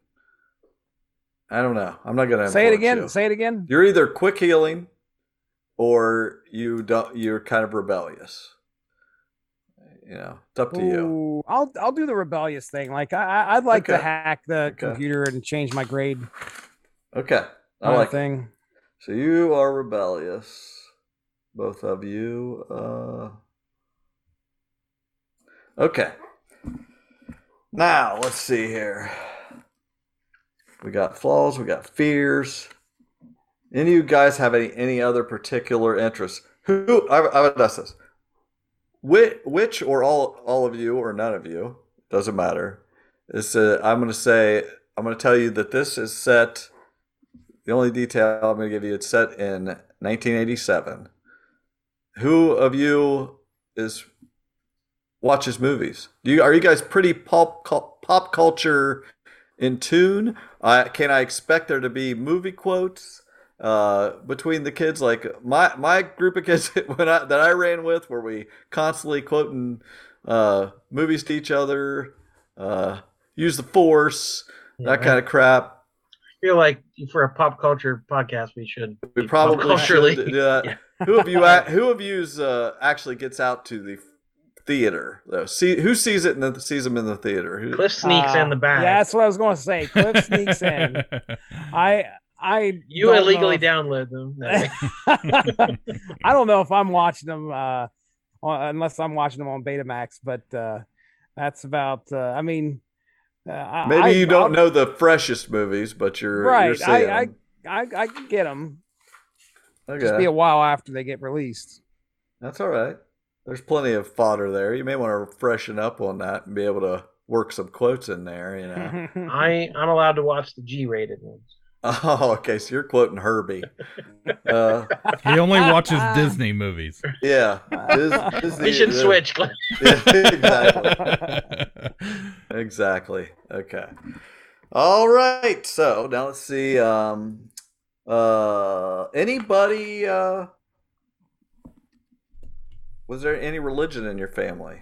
I don't know. I'm not gonna Say it again. you. Say it again. You're either quick healing, or you don't. You're kind of rebellious. You know, it's up to you. I'll I'll do the rebellious thing. Like I I'd like to hack the Okay. computer and change my grade. Okay, I like. It. So you are rebellious, both of you. Uh... Okay. Now let's see here. We got flaws. We got fears. Any of you guys have any any other particular interests? Who I, I would ask this: which, which or all all of you or none of you doesn't matter. Is uh, I'm going to say I'm going to tell you that this is set. The only detail I'm going to give you it's set in 1987. Who of you is watches movies? Do you are you guys pretty pop pop culture in tune? Uh, can I expect there to be movie quotes uh, between the kids? Like my my group of kids when I, that I ran with, where we constantly quoting uh, movies to each other? Uh, use the force, that kind of crap. I feel like for a pop culture podcast, we should. We probably should do that. Yeah. Who of you who of you's uh, actually gets out to the theater though? See who sees it and sees them in the theater? Who, Cliff sneaks Uh, in the back. Yeah, that's what I was going to say. Cliff sneaks in. I I you illegally if- download them. No. I don't know if I'm watching them uh, on- unless I'm watching them on Betamax, but uh, that's about. Uh, I mean, uh, I- Maybe I- you don't I'll- know the freshest movies, but you're Right, You're I- I- I I can get them. okay, Just be a while after they get released. that's all right. There's plenty of fodder there. You may want to freshen up on that and be able to work some quotes in there. You know. I I'm allowed to watch the G-rated ones. oh, okay. So you're quoting Herbie. Uh, He only watches Disney movies. yeah. Dis- Disney- Mission uh, switch. Yeah, exactly. Exactly. Okay. All right. So now let's see. Um, uh, anybody? Uh, was there any religion in your family?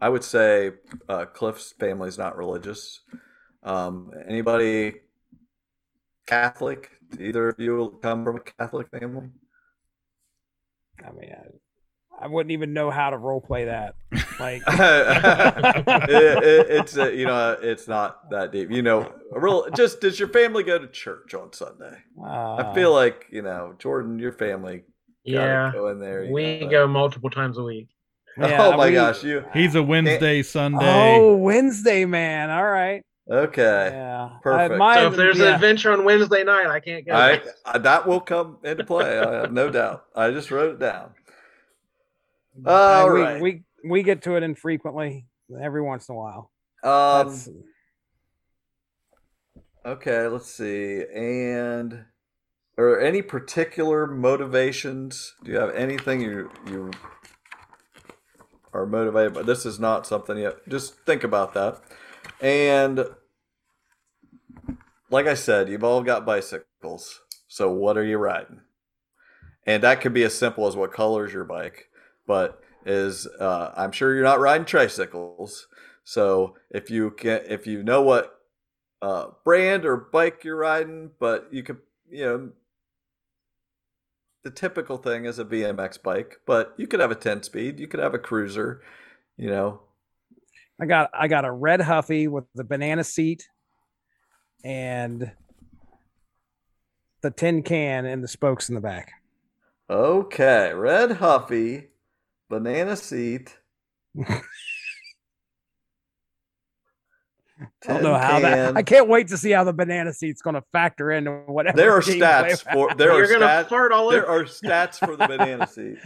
I would say uh, Cliff's family is not religious. Um, anybody Catholic? Either of you come from a Catholic family? I mean, I, I wouldn't even know how to role play that. Like, it, it, it's uh, you know it's not that deep. You know, a real just does your family go to church on Sunday? uh, I feel like you know Jordan, your family. Gotta yeah, go in there. you we know, go multiple times a week. yeah, oh my we- gosh, you He's a Wednesday, Sunday. Oh, Wednesday, man. All right. okay? Yeah. perfect. I, mine, So if there's an adventure on Wednesday night, I can't go. I, I that will come into play. I have no doubt. I just wrote it down. Uh, All we, right. we we get to it infrequently, every once in a while. Um, That's, Okay, let's see. And are there any particular motivations? Do you have anything you you are motivated by? This is not something yet. Just think about that. And like I said, you've all got bicycles. So what are you riding? And that could be as simple as what color is your bike, but is uh, I'm sure you're not riding tricycles. So if you can, if you know what uh, brand or bike you're riding, but you could, you know, the typical thing is a BMX bike, but you could have a 10 speed, you could have a cruiser, you know. I got I got a red Huffy with the banana seat and the tin can and the spokes in the back. Okay, red Huffy, banana seat. I don't know how that. I can't wait to see how the banana seat's going to factor into whatever. There are stats for there are You're gonna stats. fart all There over. are stats for the banana seat.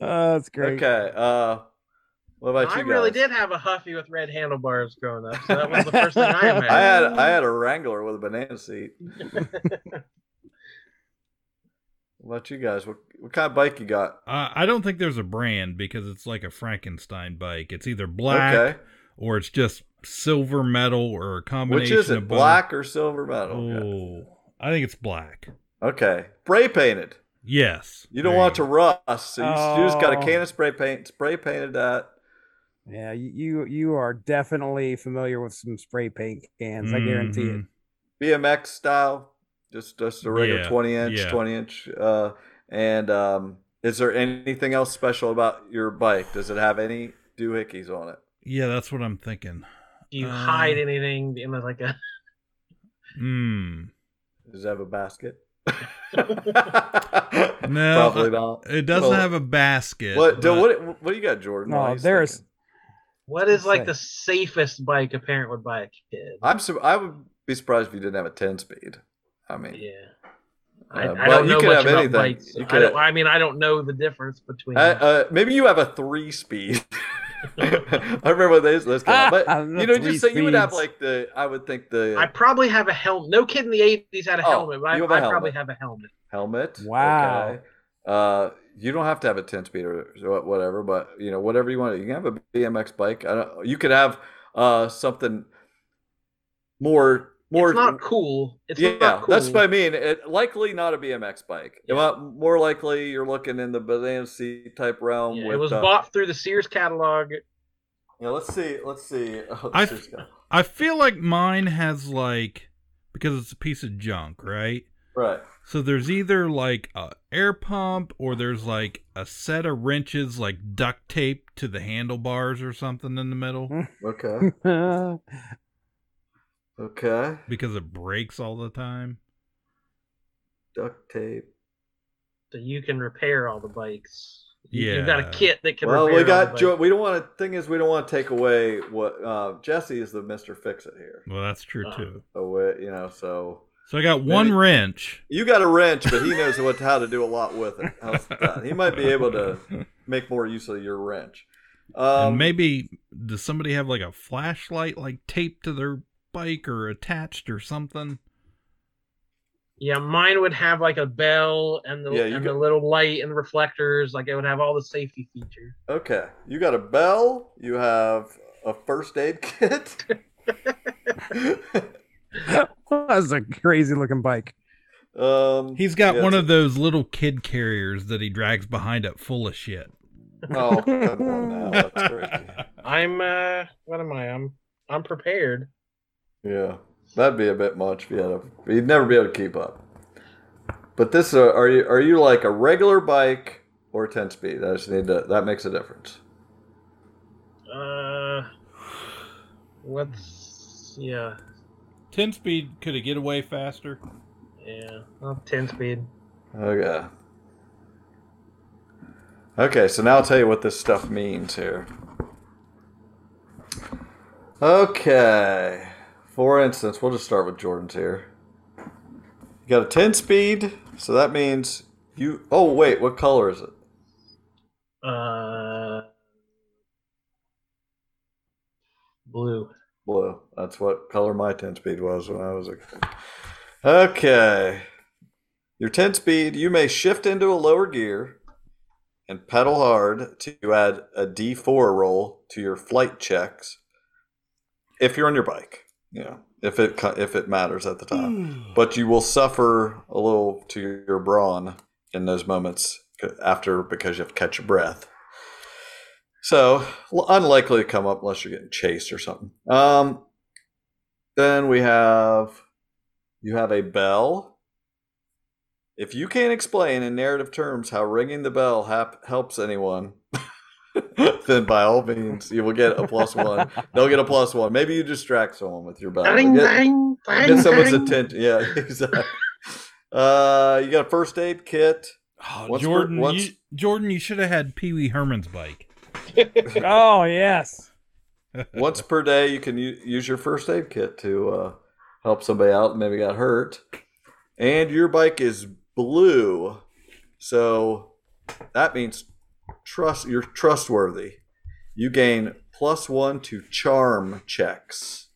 oh, that's great. Okay. Uh, what about I you I really did have a Huffy with red handlebars growing up, so that was the first thing I imagined. I had I had a Wrangler with a banana seat. what about you guys? What what kind of bike you got? Uh, I don't think there's a brand because it's like a Frankenstein bike. It's either black Okay. Or it's just silver metal or a combination Which is it? of. Black or silver metal? Okay. Oh, I think it's black. Okay. Spray painted. Yes. You don't There want it to rust, so you, you just got a Oh. can of spray paint, spray painted that. Yeah, you you- you are definitely familiar with some spray paint cans. I guarantee it. Mhm. BMX style, just just a regular Yeah, twenty inch, yeah. twenty inch. Uh, and um, is there anything else special about your bike? Does it have any doohickeys on it? Yeah, that's what I'm thinking. Do you Uh, hide anything in like a? Hmm. Does it have a basket? No, probably not. It doesn't Well, have a basket. What? do- but- what? What do you got, Jordan? No, there's- thinking? What is like Say. the safest bike a parent would buy a kid? I'm. su- I would be surprised if you didn't have a ten speed. I mean, Yeah. I, Uh, I but don't you know could much have about anything. bikes. You I, have- I mean, I don't know the difference between. Uh, uh, maybe you have a three speed. I remember those those came out. but you know, three just so you would have like the. I would think the I probably have a helmet. No kid in the '80s had a Oh, helmet, but I, you have a I probably have a helmet. helmet. Wow. Okay. Uh, you don't have to have a ten speed or or whatever, but you know whatever you want. You can have a BMX bike. I don't. You could have uh something more more. it's not cool. It's yeah, not cool. that's what I mean. It, likely not a BMX bike. Yeah. Well, more likely you're looking in the banana type realm. Yeah, with, it was uh, bought through the Sears catalog. Yeah, let's see. Let's see. Oh, I this is- I feel like mine has like because it's a piece of junk, right? right. So there's either like a air pump or there's like a set of wrenches like duct tape to the handlebars or something in the middle Okay. Okay. because it breaks all the time. Duct tape. So you can repair all the bikes. You, You've got a kit that can Well, repair we got. the Jo- we don't want to. Thing is, we don't want to take away what uh, Jesse is the Mister Fix It here. Well, that's true Uh, too. Away, you know. So So I got one Maybe- wrench. you got a wrench, but he knows what how to do a lot with it. How's that? He might be able to make more use of your wrench. Um, and maybe does somebody have like a flashlight like taped to their bike or attached or something? Yeah, mine would have like a bell and the Yeah, and got- the little light and the reflectors. Like it would have all the safety features. Okay, you got a bell. You have a first aid kit. That's a crazy looking bike. um, He's got yeah, one it's- of those little kid carriers that he drags behind it full of shit. Oh, come on now. That's crazy. I'm uh, what am I? I'm I'm prepared. Yeah, that'd be a bit much if you had a. You'd never be able to keep up. But this, uh, are you are you like a regular bike or ten speed? I just need to. That makes a difference. Uh, what's yeah 10 speed, could it get away faster? yeah well, ten speed. Okay. Okay, so now I'll tell you what this stuff means here. Okay. For instance, we'll just start with Jordan's here. You got a 10 speed, so that means you. Oh, wait, what color is it? Uh, blue. Blue. That's what color my 10 speed was when I was a kid. Okay. Your 10 speed, you may shift into a lower gear and pedal hard to add a D4 roll to your flight checks if you're on your bike. Know, if it if it matters at the time. but you will suffer a little to your brawn in those moments after because you have to catch your breath. So unlikely to come up unless you're getting chased or something. Um, then we have you have a bell. If you can't explain in narrative terms how ringing the bell hap- helps anyone, then by all means you will get a plus one. They'll get a plus one. Maybe you distract someone with your bell. Ding, Get- ding, ding, someone's ding. attention. Yeah, exactly. Uh, you got a first aid kit. Oh, Once per- Jordan, once- you, Jordan, you should have had Pee Wee Herman's bike. Oh yes. Once per day, you can u- use your first aid kit to uh, help somebody out that maybe got hurt. And your bike is blue, so that means trust. You're trustworthy. You gain plus one to charm checks.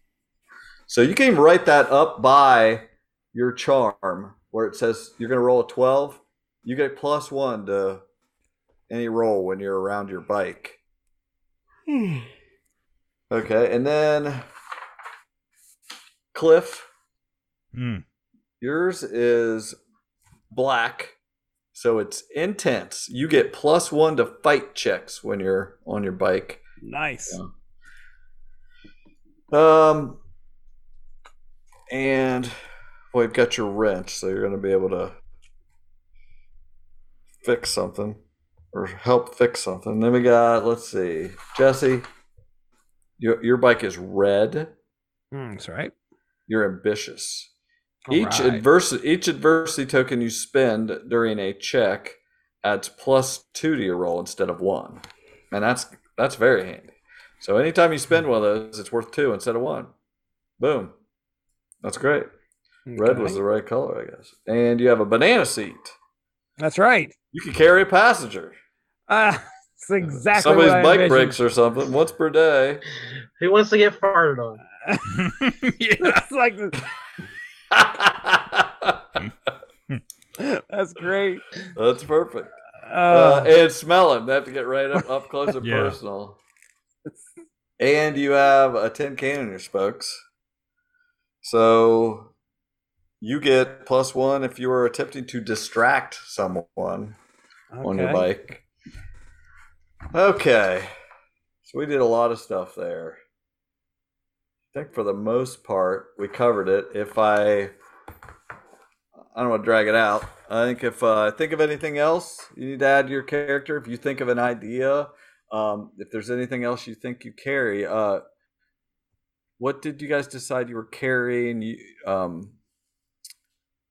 So you can write that up by your charm, where it says you're going to roll a twelve. You get plus one to any roll when you're around your bike. Okay, and then Cliff, Hmm. yours is black, so it's intense. You get plus one to fight checks when you're on your bike. Nice. Um, and well, you've got your wrench, so you're going to be able to fix something or help fix something. Then we got, let's see, Jesse. Your your bike is red. Mm, that's right. You're ambitious. All each right. adversity each adversity token you spend during a check adds plus two to your roll instead of one, and that's that's very handy. So anytime you spend one of those, it's worth two instead of one. Boom, that's great. Red was the right color, I guess. And you have a banana seat. That's right. You can carry a passenger. Ah, that's exactly Somebody's what I bike envisioned. breaks or something once per day. Who wants to get farted on? yeah. It's like the- that's great. That's perfect. Uh, Uh, and smell him. They have to get right up, up close and Yeah. personal. And you have a tin can in your spokes. So you get plus one if you are attempting to distract someone on your bike. Okay. So we did a lot of stuff there. I think for the most part we covered it. If I I don't want to drag it out. I think if uh, think of anything else you need to add to your character, if you think of an idea, um, if there's anything else you think you carry, uh, what did you guys decide you were carrying? You um,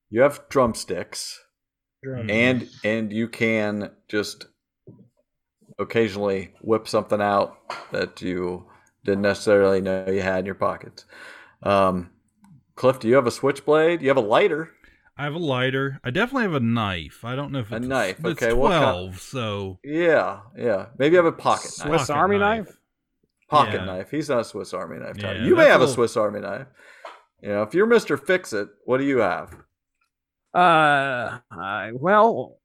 you have drumsticks and and you can just occasionally whip something out that you didn't necessarily know you had in your pockets. Um, Cliff, do you have a switchblade? You have a lighter. I have a lighter. I definitely have a knife. I don't know if A knife, It's okay, what kind- twelve, so Yeah, yeah. Maybe I have a pocket knife. Swiss Army knife? Pocket Yeah. knife. He's not a Swiss Army knife type. Yeah, you may have a a Swiss Army knife. You know, if you're Mister Fix It, what do you have? Uh, I, well,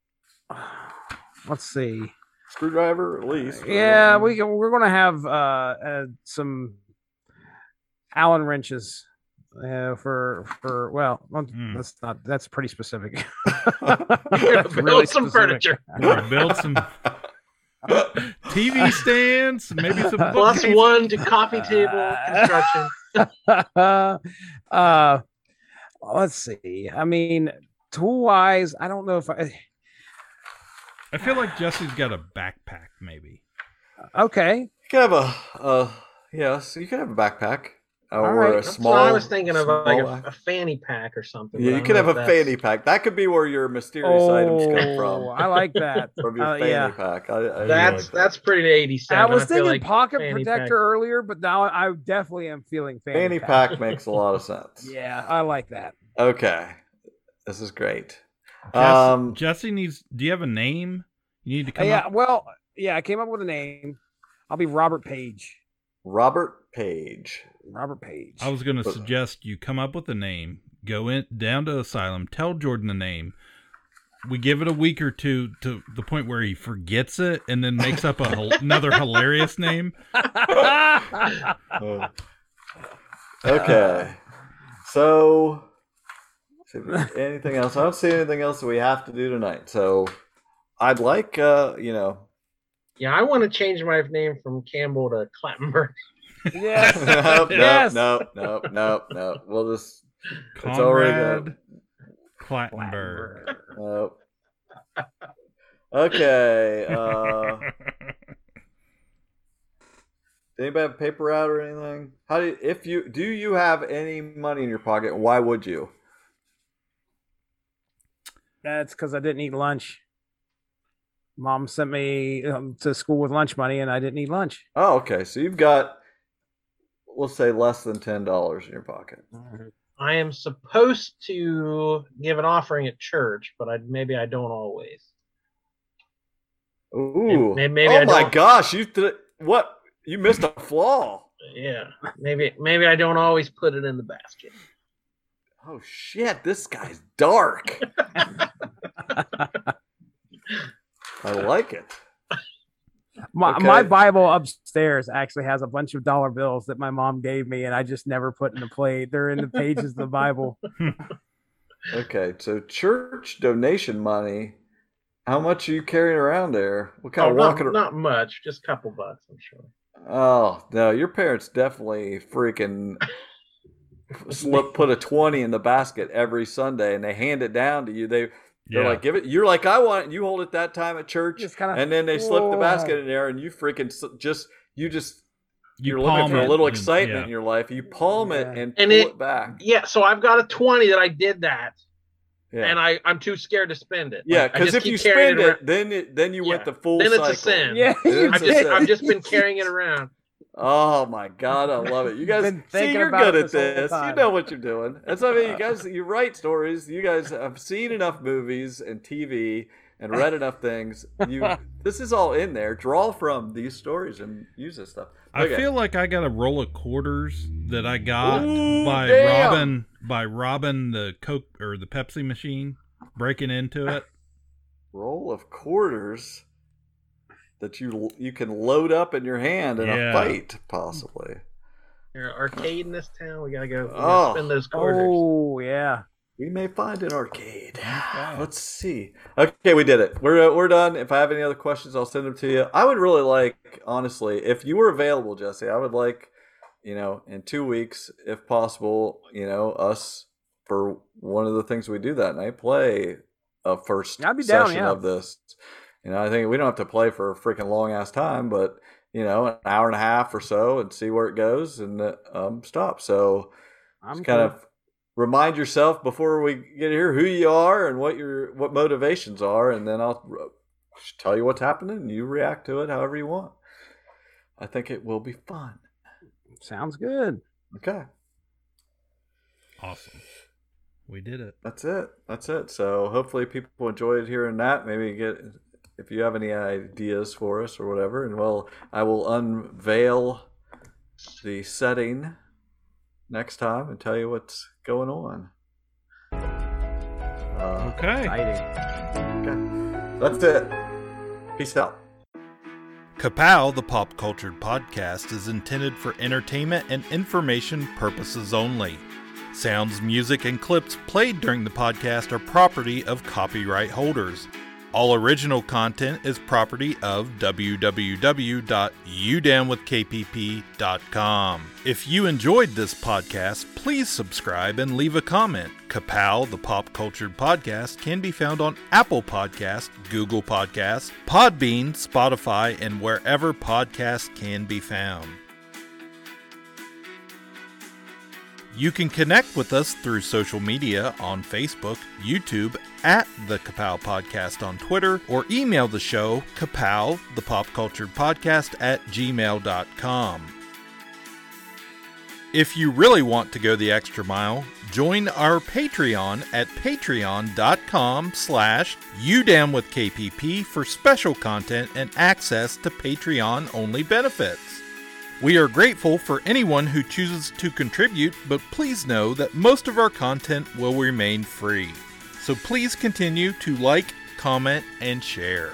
let's see. Screwdriver, at least. Yeah, we can- we're gonna have uh, uh some Allen wrenches. Uh, for for well, well, Hmm. that's not that's pretty specific. Build really some specific. furniture. or build some TV stands, maybe some Plus bookcases. one to coffee table construction. uh, let's see. I mean, tool wise, I don't know if I. I feel like Jesse's got a backpack, maybe. Okay, You could have a, uh, yes, you could have a backpack or All right. a That's small. what I was thinking of, like a, a fanny pack or something. yeah, you could have a that's- fanny pack. That could be where your mysterious items come Oh, from. I like that. From your Uh, fanny yeah. pack. I, I That's like that. that's pretty eighty-seven. I was feel thinking like pocket protector pack. earlier, but now I definitely am feeling fanny, fanny pack. pack makes a lot of sense. Yeah, I like that. Okay, this is great. Jesse, Um, Jesse needs. Do you have a name? You need to come yeah, up. well, yeah, I came up with a name. I'll be Robert Page. Robert Page. Robert Page. I was going to suggest you come up with a name, go in down to Asylum, tell Jordan the name. We give it a week or two to the point where he forgets it and then makes up a, hil- another hilarious name. Okay, so see if there's anything else? I don't see anything else that we have to do tonight. So I'd like, uh, you know, Yeah, I want to change my name from Campbell to Clattenburg. yes. nope, Yes. nope, nope, nope, nope, nope. We'll just It's already Conrad Clattenburg. nope. Okay. Uh, anybody have paper out or anything? How do you, if you do you have any money in your pocket? Why would you? That's because I didn't eat lunch. Mom sent me um, to school with lunch money, and I didn't eat lunch. Oh, okay. So you've got, we'll say, less than ten dollars in your pocket. I am supposed to give an offering at church, but I maybe I don't always. Ooh. Maybe- maybe oh I my don't- gosh! You th- what? You missed a flaw. Yeah, maybe maybe I don't always put it in the basket. Oh shit! This guy's dark. I like it. My my Bible upstairs actually has a bunch of dollar bills that my mom gave me, and I just never put in the plate. They're in the pages of the Bible. Okay, so church donation money. How much are you carrying around there? What kind Oh, of not, walking? ar- not much, just a couple bucks, I'm sure. Oh no, your parents definitely freaking slip put a twenty in the basket every Sunday, and they hand it down to you. They they're Yeah. like, give it. You're like, I want it. You hold it that time at church, kind of and then they slip the basket in there, and you freaking just you just You you're looking palm for a it little and- excitement yeah. in your life. You palm it and, And pull it- it, back. Yeah, so I've got a twenty that I did that, Yeah, and I I'm too scared to spend it. yeah, because just if you spend it, around- then it then you went the full Then it's cycle. a sin. yeah. It's you a I've just. I've just been carrying it around. Oh my god, I love it. You guys Been see you're about good it at this. You know what you're doing. That's what I mean. You uh. guys you write stories. You guys have seen enough movies and TV and read enough things. You this is all in there. Draw from these stories and use this stuff. I feel like I got a roll of quarters that I got Ooh, by damn. Robin by Robin the Coke or the Pepsi machine breaking into it. roll of quarters that you you can load up in your hand in Yeah. a fight, possibly. There's an arcade in this town. We gotta go we Oh. spend those quarters. Oh yeah. We may find an arcade. Let's see. Okay, we did it. We're uh, we're done. If I have any other questions, I'll send them to you. I would really like, honestly, if you were available, Jesse, I would like, you know, in two weeks, if possible, you know, us for one of the things we do that night, play a first I'd down, session yeah. of this. You know, I think we don't have to play for a freaking long ass time, but you know, an hour and a half or so, and see where it goes, and uh, um, stop. So I'm just kind cool. of remind yourself before we get here who you are and what your what motivations are, and then I'll r- tell you what's happening, and you react to it however you want. I think it will be fun. sounds good. Okay. Awesome. We did it. That's it. That's it. So hopefully people enjoyed hearing that. Maybe get if you have any ideas for us or whatever, and well, I will unveil the setting next time and tell you what's going on. Uh, Okay. Exciting. okay. That's it. Peace out. Kapow, the pop cultured podcast, is intended for entertainment and information purposes only. Sounds, music, and clips played during the podcast are property of copyright holders. All original content is property of www.udownwithkpp.com. If you enjoyed this podcast, please subscribe and leave a comment. Kapow, the pop cultured podcast, can be found on Apple Podcasts, Google Podcasts, Podbean, Spotify, and wherever podcasts can be found. You can connect with us through social media on Facebook, YouTube, at the Kapow Podcast on Twitter, or email the show, kapow, the pop culture podcast at gmail.com. If you really want to go the extra mile, join our Patreon at patreon.com slash udownwithkpp for special content and access to Patreon-only benefits. We are grateful for anyone who chooses to contribute, but please know that most of our content will remain free. So please continue to like, comment, and share.